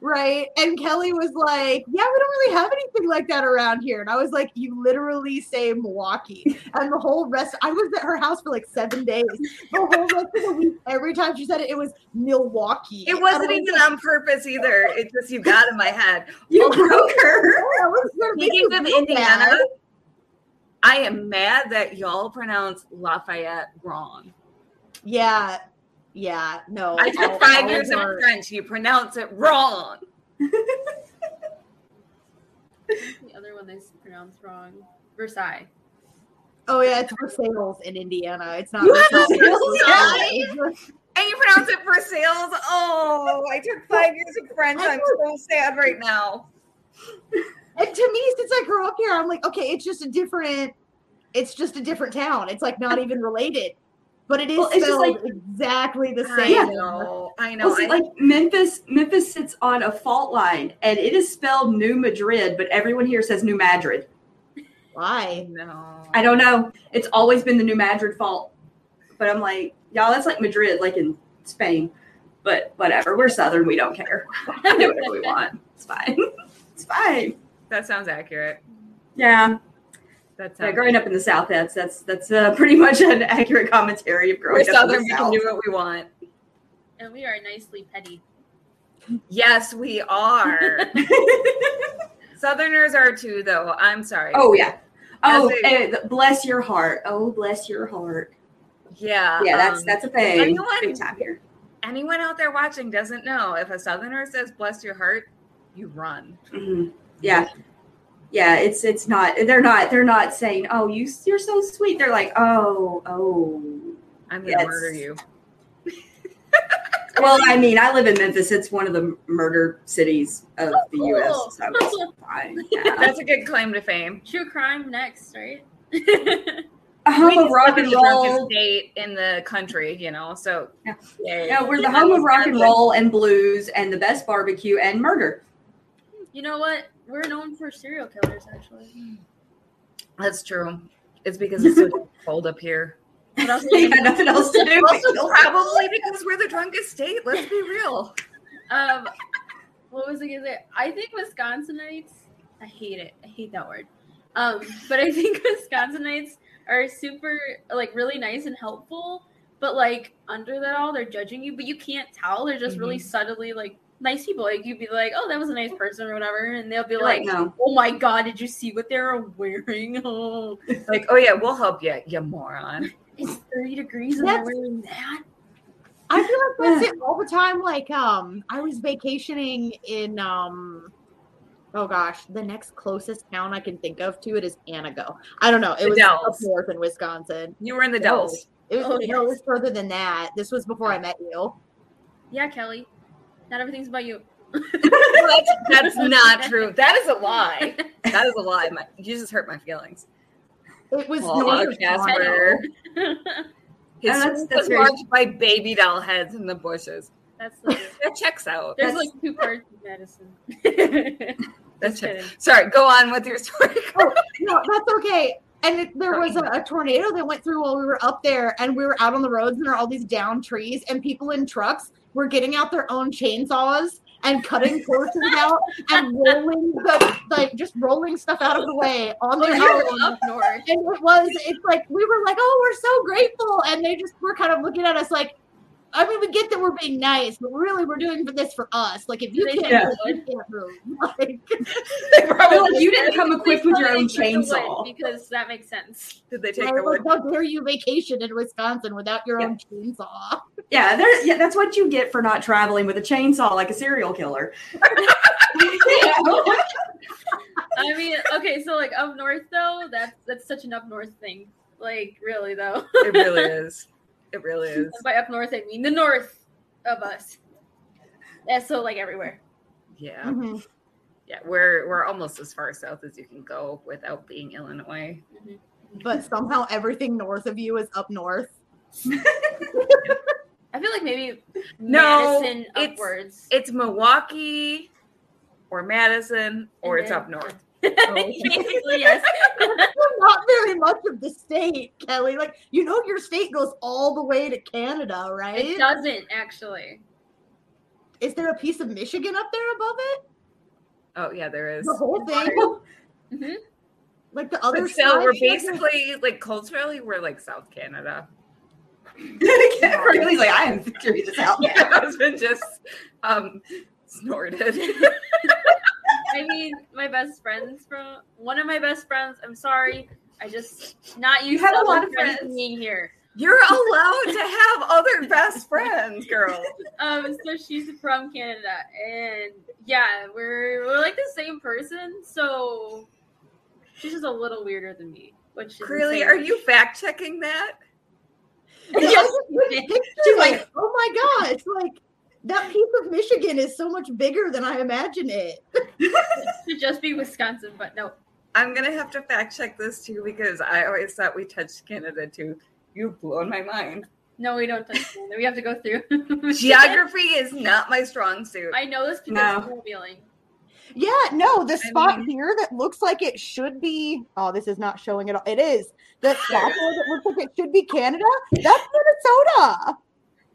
Speaker 4: Right. And Kelly was like, Yeah, we don't really have anything like that around here. And I was like, You literally say Milwaukee. And the whole rest, I was at her house for like seven days. The whole rest of the week, every time she said it, it was Milwaukee.
Speaker 1: It wasn't
Speaker 4: I
Speaker 1: even
Speaker 4: like,
Speaker 1: on purpose either. It's just you got in my head.
Speaker 3: You broke her.
Speaker 4: "Oh, I was
Speaker 1: Speaking of Indiana,
Speaker 4: bad."
Speaker 1: I am mad that y'all pronounce Lafayette wrong.
Speaker 4: Yeah. Yeah. No.
Speaker 1: I took
Speaker 4: all-
Speaker 1: five
Speaker 4: all
Speaker 1: years
Speaker 4: of
Speaker 1: of French. You pronounce it wrong.
Speaker 2: the other one they pronounce wrong. Versailles.
Speaker 4: Oh, yeah. It's Versailles in Indiana. It's not.
Speaker 3: You
Speaker 4: it's
Speaker 3: have
Speaker 4: not
Speaker 3: Versailles?
Speaker 4: Versailles.
Speaker 1: And you pronounce it Versailles. Oh, I took five years of French. I'm so sad right now.
Speaker 4: And to me, since I grew up here, I'm like, okay, it's just a different, it's just a different town. It's like not even related, but it is
Speaker 3: Well, it's just
Speaker 4: spelled
Speaker 3: like-
Speaker 4: exactly the same.
Speaker 1: I
Speaker 4: same.
Speaker 1: know. I know.
Speaker 3: Well, see,
Speaker 1: I,
Speaker 3: like Memphis, Memphis sits on a fault line, and it is spelled New Madrid, but everyone here says New Madrid.
Speaker 4: Why?
Speaker 1: no.
Speaker 3: I don't know. It's always been the New Madrid fault, but I'm like, y'all, that's like Madrid, like in Spain. But whatever, we're Southern, we don't care. do whatever we want. It's fine. It's fine.
Speaker 1: That sounds accurate.
Speaker 3: Yeah.
Speaker 1: That
Speaker 3: Yeah, growing up in the South, that's that's that's uh, pretty much an accurate commentary of
Speaker 1: We're
Speaker 3: growing up
Speaker 1: Southern.
Speaker 3: in
Speaker 1: We
Speaker 3: the
Speaker 1: can do what we want.
Speaker 2: And we are nicely petty.
Speaker 1: Yes, we are. Southerners are too, though. I'm sorry.
Speaker 3: oh yeah. Oh,
Speaker 1: As a-
Speaker 3: bless your heart. Oh, bless your heart.
Speaker 1: yeah.
Speaker 3: Yeah, that's
Speaker 1: um,
Speaker 3: that's a thing.
Speaker 1: anyone-
Speaker 3: Big time here.
Speaker 1: anyone out there watching doesn't know if a Southerner says "bless your heart," you run.
Speaker 3: Mhm. Yeah. Yeah, it's it's not they're not they're not saying, "Oh, you you're so sweet." They're like, "Oh, oh."
Speaker 1: I'm gonna
Speaker 3: Yes.
Speaker 1: murder you.
Speaker 3: Well, I mean, I live in Memphis. It's one of the murder cities of oh, the
Speaker 2: cool.
Speaker 3: US, so it's fine. Yeah.
Speaker 1: That's a good claim to fame.
Speaker 2: True crime next, right?
Speaker 3: Home of rock and roll.
Speaker 1: state in the country, you know. So
Speaker 3: Yeah.
Speaker 1: yeah,
Speaker 3: Yeah, we're the home of rock and roll and blues and the best barbecue and murder.
Speaker 2: You know what? We're known for serial killers, actually.
Speaker 1: That's true. It's because it's so cold up here.
Speaker 2: What else?
Speaker 3: We had nothing else to do.
Speaker 1: Also, Probably because we're the drunkest state. Let's be real.
Speaker 2: um, what was I gonna say? I think Wisconsinites. I hate it. I hate that word. Um, but I think Wisconsinites are super, like, really nice and helpful. But like under that all, they're judging you, but you can't tell. They're just really subtly like nice people. Like you'd be like, "Oh, that was a nice person" or whatever, and they'll be
Speaker 3: Like,
Speaker 2: like,
Speaker 3: no.
Speaker 2: "Oh my god, did you see what they were wearing? Oh,
Speaker 1: Like, oh yeah, we'll help you, you moron.
Speaker 2: it's thirty degrees and
Speaker 4: That's-
Speaker 2: they're wearing that."
Speaker 4: I feel like that's it all the time. Like, um, I was vacationing in um oh gosh, the next closest town I can think of to it is Anago. I don't know. It
Speaker 1: The
Speaker 4: was
Speaker 1: Dells.
Speaker 4: up north in Wisconsin.
Speaker 1: You were in the Dells.
Speaker 4: It was,
Speaker 2: Oh,
Speaker 4: no, it was further than that. This was before I met you.
Speaker 2: Yeah, Kelly. Not everything's about you.
Speaker 1: that's, that's not true. That is a lie. That is a lie. My, you just hurt my feelings.
Speaker 4: It was
Speaker 1: Oh,
Speaker 4: north of
Speaker 1: Casper. His
Speaker 3: Oh, that's-
Speaker 1: street
Speaker 3: that's
Speaker 1: was
Speaker 3: very-
Speaker 1: marked by baby doll heads in the bushes.
Speaker 2: That's the,
Speaker 1: That checks out.
Speaker 2: there's
Speaker 3: That's-
Speaker 2: like two parts of medicine.
Speaker 1: That's
Speaker 2: Just
Speaker 1: check- Sorry, go on with your story.
Speaker 4: Oh, no, that's okay. And it, there was a, a tornado that went through while we were up there, and we were out on the roads, and there are all these down trees, and people in trucks were getting out their own chainsaws and cutting portions out and rolling the like just rolling stuff out of the way on
Speaker 2: Oh,
Speaker 4: their own.
Speaker 2: up north.
Speaker 4: And it was, it's like we were like, oh, we're so grateful, and they just were kind of looking at us like, I mean, we get that we're being nice, but really, we're doing for this for us. Like, if you can't,
Speaker 3: Yeah.
Speaker 4: move, you can't move. Like,
Speaker 1: they probably
Speaker 3: Well, you didn't come equipped with your own
Speaker 2: Please take the wood,
Speaker 3: chainsaw.
Speaker 2: because that makes sense.
Speaker 1: did they take
Speaker 4: I
Speaker 1: the
Speaker 4: was like, how dare you vacation in Wisconsin without your
Speaker 3: Yeah.
Speaker 4: own chainsaw?
Speaker 3: Yeah, there, yeah, that's what you get for not traveling with a chainsaw like a serial killer.
Speaker 2: I mean, okay, so like up north though, that's that's such an up north thing. Like really though.
Speaker 1: It really is. It really is.
Speaker 2: And by up north I mean the north of us. That's so like everywhere.
Speaker 1: Yeah.
Speaker 4: Mm-hmm.
Speaker 1: Yeah. We're we're almost as far south as you can go without being Illinois.
Speaker 4: But somehow everything north of you is up north.
Speaker 2: I feel like maybe
Speaker 1: No,
Speaker 2: Madison
Speaker 1: it's-
Speaker 2: upwards.
Speaker 1: It's Milwaukee or Madison or
Speaker 2: And
Speaker 1: it's
Speaker 2: then-
Speaker 1: up north.
Speaker 2: Basically, yes.
Speaker 4: Not very much of the state, Kelly. Like, you know, your state goes all the way to Canada, right?
Speaker 2: It doesn't actually.
Speaker 4: Is there a piece of Michigan up there above it?
Speaker 1: Oh yeah, there is.
Speaker 4: The whole thing?
Speaker 2: Mhm.
Speaker 4: Like the other
Speaker 1: But still,
Speaker 4: side?
Speaker 1: we're basically like culturally, we're like South Canada.
Speaker 3: Really, like I am figuring this out.
Speaker 1: My husband just um snorted.
Speaker 2: I mean, my best friends from one of my best friends. I'm sorry, I just not used
Speaker 3: have
Speaker 2: to
Speaker 3: a lot of
Speaker 2: friends
Speaker 3: friends.
Speaker 2: being here.
Speaker 1: You're allowed to have other best friends, girl.
Speaker 2: Um, so she's from Canada, and yeah, we're we're like the same person. So she's just a little weirder than me. Which is
Speaker 1: Really, are you fact checking that?
Speaker 2: Yes,
Speaker 4: I just
Speaker 2: she did.
Speaker 4: picture,
Speaker 3: She's
Speaker 4: like,
Speaker 3: like-
Speaker 4: oh my god, it's like that piece of Michigan is so much bigger than I imagine it.
Speaker 2: should just be Wisconsin, but no.
Speaker 1: I'm gonna have to fact check this too because I always thought we touched Canada too. You've blown my mind.
Speaker 2: No, we don't touch Canada. We have to go through
Speaker 1: Geography is not my strong suit.
Speaker 2: I know this because
Speaker 3: No.
Speaker 2: of snowmobiling.
Speaker 4: Yeah, no, the
Speaker 1: I
Speaker 4: spot
Speaker 1: mean-
Speaker 4: here that looks like it should be. Oh, this is not showing at all. It is. The spot there that looks like it should be Canada. That's Minnesota.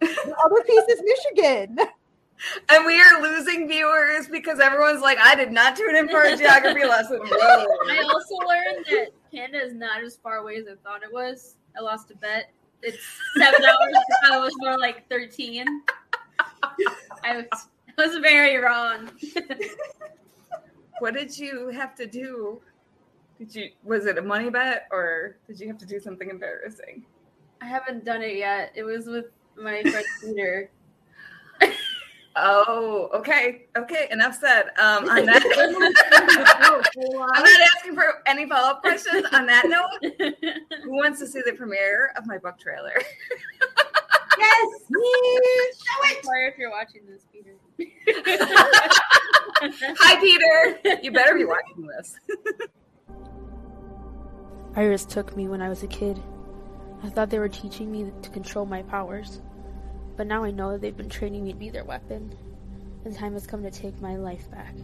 Speaker 4: The other piece is Michigan.
Speaker 1: and we are losing viewers because everyone's like, I did not tune in for a geography lesson. Whoa.
Speaker 2: I also learned that Canada is not as far away as I thought it was. I lost a bet. It's seven hours. I it was more like thirteen. I was, I was very wrong.
Speaker 1: What did you have to do? Did you was it a money bet or did you have to do something embarrassing?
Speaker 2: I haven't done it yet. It was with my friend Peter.
Speaker 1: Oh, okay, okay. Enough said. Um, on that, I'm not asking for any follow up questions. On that note, who wants to see the premiere of my book trailer?
Speaker 3: Yes. Show it.
Speaker 2: Sorry if you're watching this, Peter.
Speaker 1: Hi, Peter. You better be watching this.
Speaker 6: Iris took me when I was a kid.
Speaker 2: I thought they were teaching me to control my powers, but now I know that they've been training me to be their weapon, and time has come to take my life back.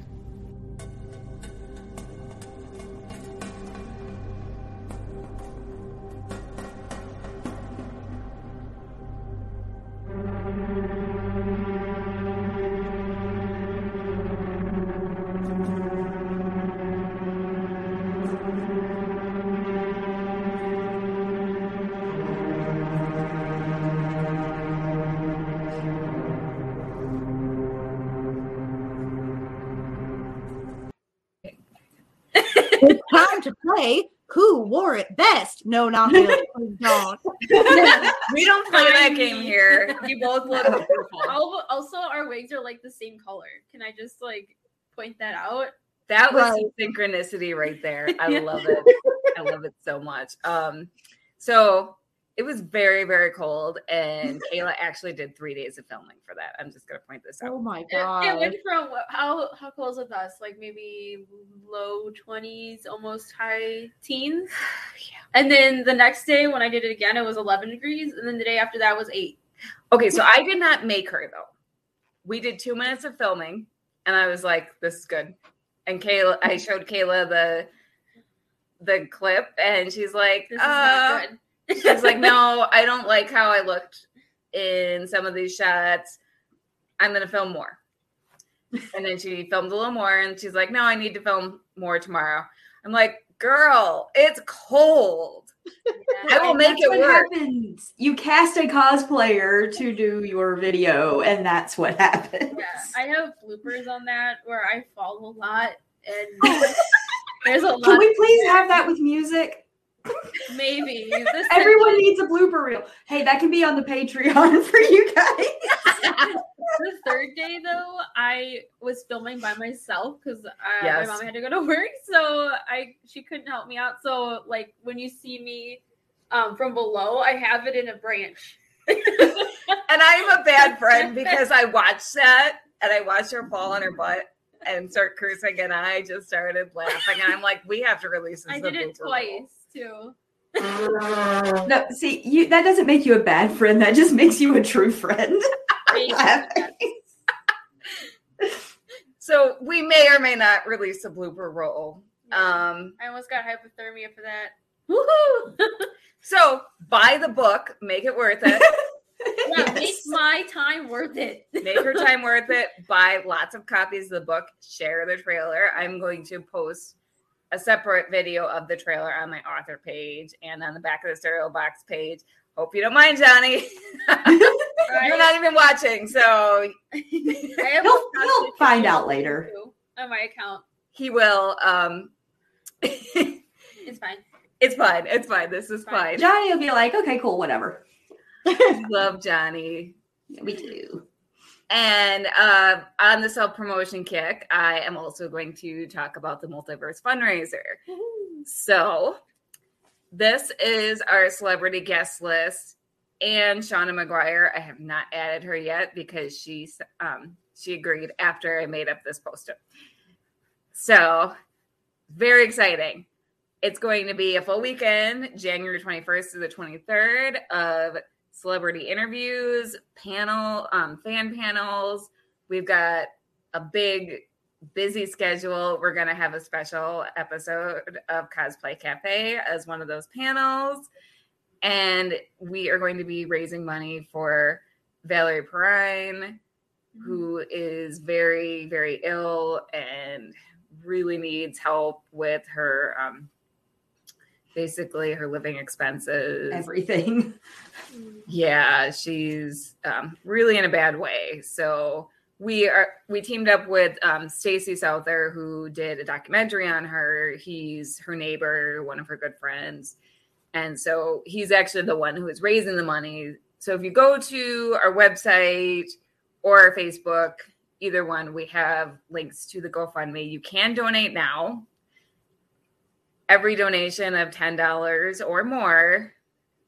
Speaker 5: No, not really. Please don't.
Speaker 1: we don't play that game here. You both look beautiful.
Speaker 2: Also, our wigs are like the same color. Can I just like point that out?
Speaker 1: That was
Speaker 5: Right.
Speaker 1: synchronicity right there. I
Speaker 2: Yeah.
Speaker 1: love it. I love it so much. Um, so it was very, very cold, and Kaila actually did three days of filming for that. I'm just gonna point this out.
Speaker 5: Oh my god.
Speaker 2: it went from how how close with us? Like maybe low twenties, almost high teens. yeah. And then the next day when I did it again, it was eleven degrees, and then the day after that was eight.
Speaker 1: Okay, so I did not make her though. We did two minutes of filming, and I was like, "This is good." And Kaila, I showed Kaila the the clip, and she's like,
Speaker 2: This is
Speaker 1: uh,
Speaker 2: not good.
Speaker 1: She's like, no, I don't like how I looked in some of these shots. I'm gonna film more. And then she filmed a little more, and she's like, no, I need to film more tomorrow. I'm like, girl, it's cold. I will make
Speaker 3: that's
Speaker 1: it
Speaker 3: what
Speaker 1: work.
Speaker 3: happens. You cast a cosplayer to do your video, and that's what happens.
Speaker 2: Yeah, I have bloopers on that where I fall a lot, and there's a lot.
Speaker 3: Can we please have that with music?
Speaker 2: Maybe this
Speaker 3: Everyone needs a blooper reel. Hey, that can be on the Patreon for you guys.
Speaker 2: the third day though i was filming by myself because uh,
Speaker 1: Yes.
Speaker 2: my mom had to go to work so i she couldn't help me out so like when you see me um, from below i have it in a branch
Speaker 1: And I'm a bad friend because I watched that and I watched her fall on her butt and start cursing, and I just started laughing. And I'm like, we have to release this.
Speaker 2: i did it
Speaker 1: blooper
Speaker 2: twice too.
Speaker 3: No, see, you that doesn't make you a bad friend. That just makes you a true friend.
Speaker 1: So we may or may not release a blooper roll. Um,
Speaker 2: i almost got hypothermia for that
Speaker 3: Woohoo!
Speaker 1: so buy the book, make it worth it,
Speaker 2: yeah, make my time worth it
Speaker 1: make her time worth it. Buy lots of copies of the book, share the trailer. I'm going to post a separate video of the trailer on my author page and on the back of the cereal box page. Hope you don't mind, Johnny. You're not even watching, so
Speaker 2: I have
Speaker 3: He'll- he'll find out later.
Speaker 2: On my account,
Speaker 1: he will. Um,
Speaker 2: it's fine.
Speaker 1: it's fine. It's fine. This is fine.
Speaker 3: Johnny will be like, okay, cool, whatever.
Speaker 1: Love Johnny.
Speaker 3: Yeah, we do.
Speaker 1: And uh, on the self promotion kick, I am also going to talk about the multiverse fundraiser. So, this is our celebrity guest list, and Seanan McGuire. I have not added her yet because she um, she agreed after I made up this poster. So, very exciting. It's going to be a full weekend, January 21st to the 23rd, of celebrity interviews, panel, um, fan panels. We've got a big, busy schedule. We're going to have a special episode of Cosplay Cafe as one of those panels. And we are going to be raising money for Valerie Perrine, who is very, very ill and really needs help with her, um, basically, her living expenses.
Speaker 3: Everything.
Speaker 1: Yeah, she's um, really in a bad way. So we are we teamed up with um, Stacy Souther, who did a documentary on her. He's her neighbor, one of her good friends, and so he's actually the one who is raising the money. So if you go to our website or our Facebook, either one, we have links to the GoFundMe. You can donate now. Every donation of ten dollars or more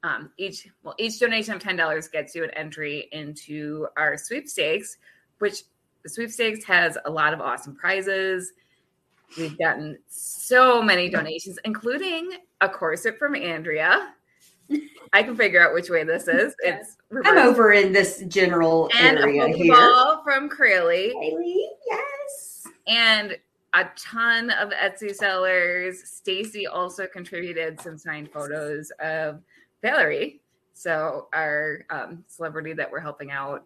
Speaker 1: um, each well each donation of ten dollars gets you an entry into our sweepstakes, which the sweepstakes has a lot of awesome prizes. We've gotten so many donations, including a corset from Andrea. I can figure out which way this is. It's
Speaker 3: I'm over in this general
Speaker 1: and a
Speaker 3: area here.
Speaker 1: Pokeball from Crayley.
Speaker 3: Haley, yes.
Speaker 1: and a ton of Etsy sellers. Stacy also contributed some signed photos of Valerie. So our um, celebrity that we're helping out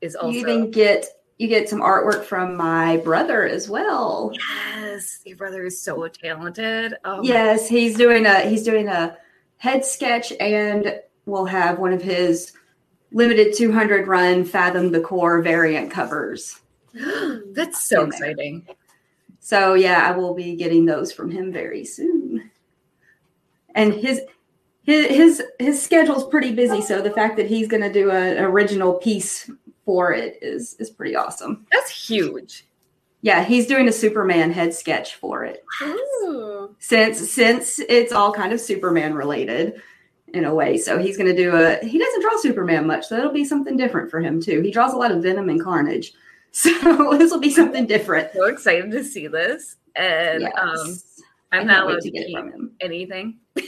Speaker 1: is also
Speaker 3: you even get you get some artwork from my brother as well.
Speaker 1: yes, your brother is so talented. Oh
Speaker 3: Yes, he's doing a he's doing a head sketch and we'll have one of his limited 200 run Fathom the Core variant covers.
Speaker 1: that's so
Speaker 3: exciting. there. So yeah, I will be getting those from him very soon. And his his his his schedule's pretty busy, so the fact that he's going to do an original piece for it is is pretty awesome.
Speaker 1: That's huge.
Speaker 3: Yeah, he's doing a Superman head sketch for it.
Speaker 2: Ooh.
Speaker 3: Since since it's all kind of Superman related in a way. So he's going to do a he doesn't draw Superman much, so it'll be something different for him too. He draws a lot of Venom and Carnage. So this will be something different.
Speaker 1: So excited to see this. And um,
Speaker 3: Yes. I
Speaker 1: I'm
Speaker 3: can't
Speaker 1: allowed
Speaker 3: to get it
Speaker 1: keep
Speaker 3: from him.
Speaker 1: anything.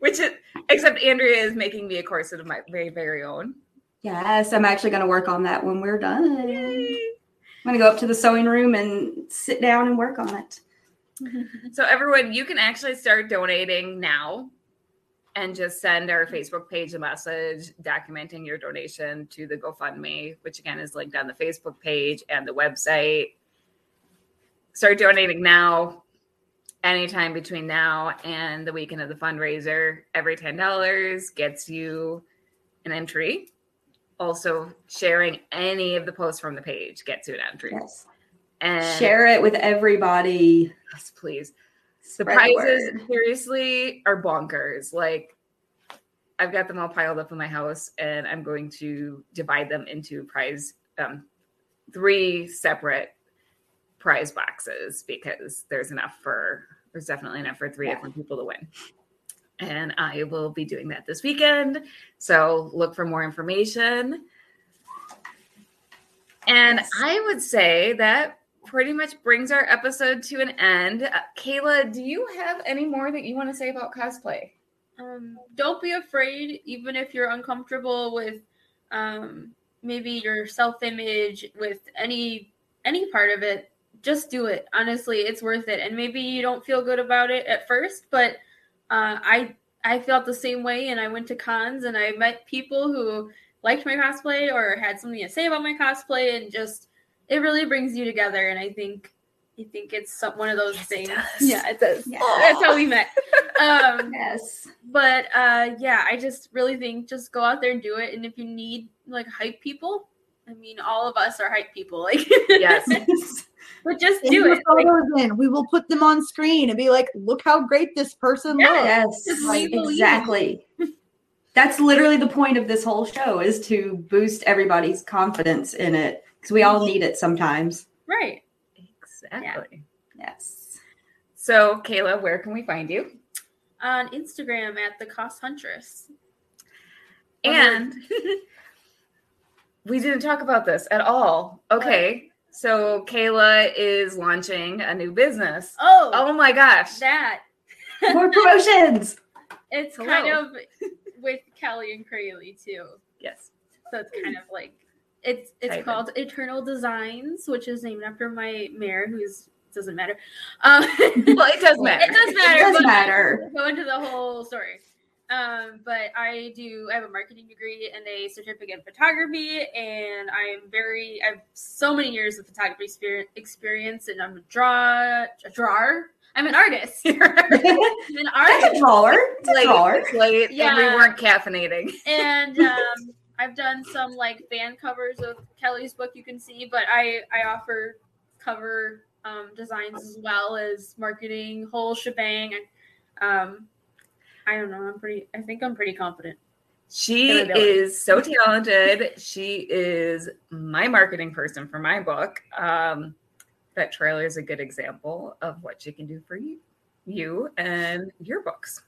Speaker 1: Which is except Andrea is making me a corset of my very, very own.
Speaker 3: Yes, I'm actually going to work on that when we're done. I'm going to go up to the sewing room and sit down and work on it.
Speaker 1: So everyone, you can actually start donating now and just send our Facebook page a message documenting your donation to the GoFundMe, which again is linked on the Facebook page and the website. Start donating now. Anytime between now and the weekend of the fundraiser, every $10 gets you an entry. Also, sharing any of the posts from the page gets you an entry.
Speaker 3: Yes.
Speaker 1: And
Speaker 3: Share it with everybody.
Speaker 1: yes, please. The prizes seriously are bonkers. Like I've got them all piled up in my house and I'm going to divide them into prize um three separate prize boxes because there's enough for there's definitely enough for three
Speaker 3: Yeah.
Speaker 1: different people to win. And I will be doing that this weekend. So look for more information. And
Speaker 3: Yes.
Speaker 1: I would say that pretty much brings our episode to an end. Uh, Kaila, do you have any more that you want to say about cosplay?
Speaker 2: Um, don't be afraid, even if you're uncomfortable with um, maybe your self-image, with any any part of it. Just do it. Honestly, it's worth it. And maybe you don't feel good about it at first, but uh, I I felt the same way. And I went to cons and I met people who liked my cosplay or had something to say about my cosplay, and just it really brings you together. And I think I think it's some, one of those things.
Speaker 1: does.
Speaker 2: Yeah, it does.
Speaker 3: Yeah.
Speaker 2: That's how we met. Um,
Speaker 3: Yes.
Speaker 2: but uh yeah i just really think just go out there and do it and if you need like hype people i mean all of us are hype people like
Speaker 1: Yes.
Speaker 2: but just do
Speaker 5: your
Speaker 2: it Like,
Speaker 5: photos in. We will put them on screen and be like, look how great this person
Speaker 2: Yeah.
Speaker 5: looks.
Speaker 3: Yes.
Speaker 2: Just we believe.
Speaker 3: Exactly. That's literally the point of this whole show is to boost everybody's confidence in it because we all mm-hmm. need it sometimes.
Speaker 2: right
Speaker 1: Exactly.
Speaker 3: Yes.
Speaker 1: So, Kaila, where can we find you?
Speaker 2: on instagram at the CosHuntress
Speaker 1: And we didn't talk about this at all. Okay. So, Kaila is launching a new business.
Speaker 2: oh,
Speaker 1: Oh my gosh.
Speaker 2: that
Speaker 3: More promotions.
Speaker 2: it's
Speaker 1: Hello.
Speaker 2: kind of with kelly and crayley too
Speaker 1: Yes.
Speaker 2: so it's kind of like it's it's
Speaker 1: Type in.
Speaker 2: called eternal designs which is named after my mayor who's doesn't matter um
Speaker 1: Well, it does matter.
Speaker 2: It does matter.
Speaker 3: It does
Speaker 2: but
Speaker 3: matter.
Speaker 2: Go into the whole story. Um, but I do. I have a marketing degree and a certificate in photography, and I'm very. I have so many years of photography experience, and I'm a draw a drawer. I'm an artist. I'm an
Speaker 3: That's
Speaker 2: artist,
Speaker 3: a drawer. It's a
Speaker 1: Late,
Speaker 3: drawer.
Speaker 1: it's late, and we weren't caffeinating.
Speaker 2: and um, I've done some like fan covers of Kelly's book. You can see, but I I offer cover um, designs as well as marketing, whole shebang. Um, I don't know. I'm pretty. I think I'm pretty confident.
Speaker 1: She is so talented. She is my marketing person for my book. Um, that trailer is a good example of what she can do for you, you and your books.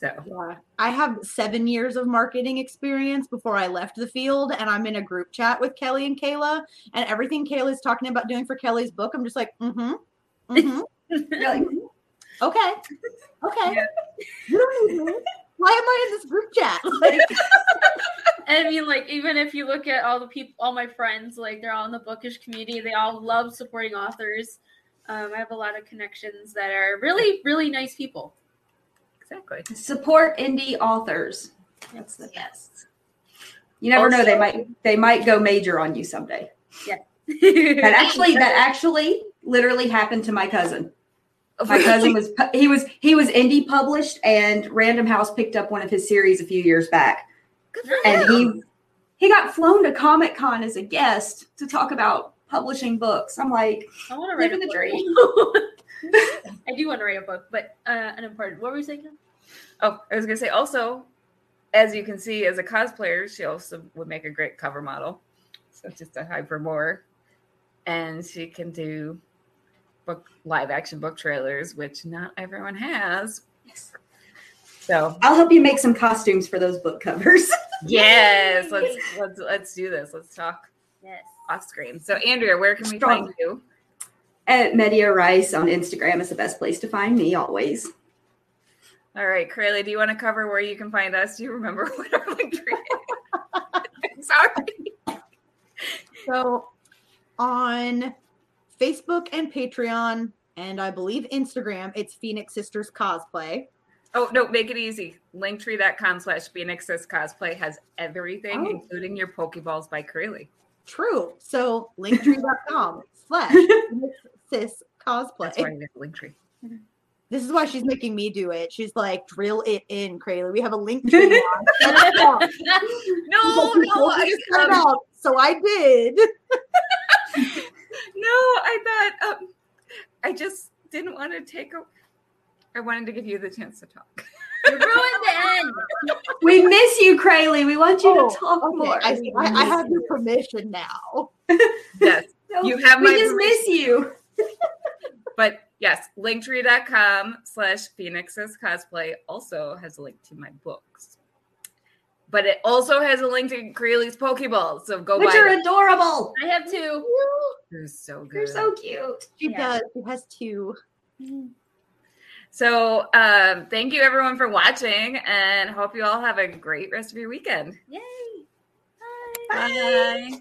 Speaker 1: So
Speaker 5: Yeah. I have seven years of marketing experience before I left the field, and I'm in a group chat with Kelly and Kaila, and everything Kaila's talking about doing for Kelly's book, I'm just like, mm-hmm. Mm-hmm.
Speaker 3: Like,
Speaker 5: Okay. Okay.
Speaker 1: Yeah.
Speaker 5: You don't need me.
Speaker 4: why am I in this group chat? Like,
Speaker 2: And I mean, like, even if you look at all the people, all my friends, like, they're all in the bookish community. They all love supporting authors. Um, I have a lot of connections that are really, really nice people.
Speaker 1: Exactly.
Speaker 3: Support indie authors. That's the best. You never know; they might they might go major on you someday. Yeah. that actually that actually literally happened to my cousin. Oh, my cousin was he was he was indie published, and Random House picked up one of his series a few years back, and
Speaker 1: him.
Speaker 3: he he got flown to Comic Con as a guest to talk about publishing books. I'm like,
Speaker 2: I want to write
Speaker 3: Living
Speaker 2: a
Speaker 3: the
Speaker 2: book. I do want to write a book, but uh, an important. What were you saying?
Speaker 1: Oh, I was gonna say also, as you can see, as a cosplayer, she also would make a great cover model. So just a hyper more, and she can do book live action book trailers, which not everyone has. So
Speaker 3: I'll help you make some costumes for those book covers.
Speaker 1: yes, let's let's let's do this. Let's talk
Speaker 2: Yes.
Speaker 1: Off screen. So Andrea, where can we
Speaker 3: Strong.
Speaker 1: find you?
Speaker 3: At Media Rice on Instagram is the best place to find me always.
Speaker 1: All right, Curly, do you want to cover where you can find us? Do you remember what our link tree is? Sorry.
Speaker 4: so on Facebook and Patreon, and I believe Instagram, it's Phoenix Sisters Cosplay.
Speaker 1: Oh no, make it easy. Linktree.com slash Phoenix Sis Cosplay has everything,
Speaker 4: Oh.
Speaker 1: including your Pokeballs by Curly.
Speaker 4: True. So linktree.com slash Phoenix Sis
Speaker 1: That's
Speaker 4: Cosplay.
Speaker 1: Linktree.
Speaker 4: This is why she's making me do it. She's like, drill it in, Craylee. We have a link tree now. Shut up. She's
Speaker 1: No,
Speaker 4: like,
Speaker 1: no, I,
Speaker 4: to start
Speaker 1: um,
Speaker 4: out." So I did.
Speaker 1: no, I thought um, I just didn't want to take a. I wanted to give you the chance to talk.
Speaker 2: You ruined the end.
Speaker 3: We miss you, Crayley. We want you
Speaker 4: Oh,
Speaker 3: to talk
Speaker 4: Okay,
Speaker 3: more.
Speaker 4: I, I, I have your permission now.
Speaker 1: Yes,
Speaker 3: No,
Speaker 1: you have my
Speaker 3: we just
Speaker 1: permission.
Speaker 3: miss you.
Speaker 1: but yes, linktree.com slash Phoenix's cosplay also has a link to my books. But it also has a link to Creely's Pokeballs. So go
Speaker 3: Which
Speaker 1: buy
Speaker 3: are
Speaker 1: them.
Speaker 3: adorable.
Speaker 2: I have two.
Speaker 1: They're so good.
Speaker 3: They're so cute.
Speaker 4: She
Speaker 2: Yeah.
Speaker 4: does. She has two. Mm.
Speaker 1: So um, thank you everyone for watching and hope you all have a great rest of your weekend.
Speaker 2: Yay.
Speaker 1: Bye.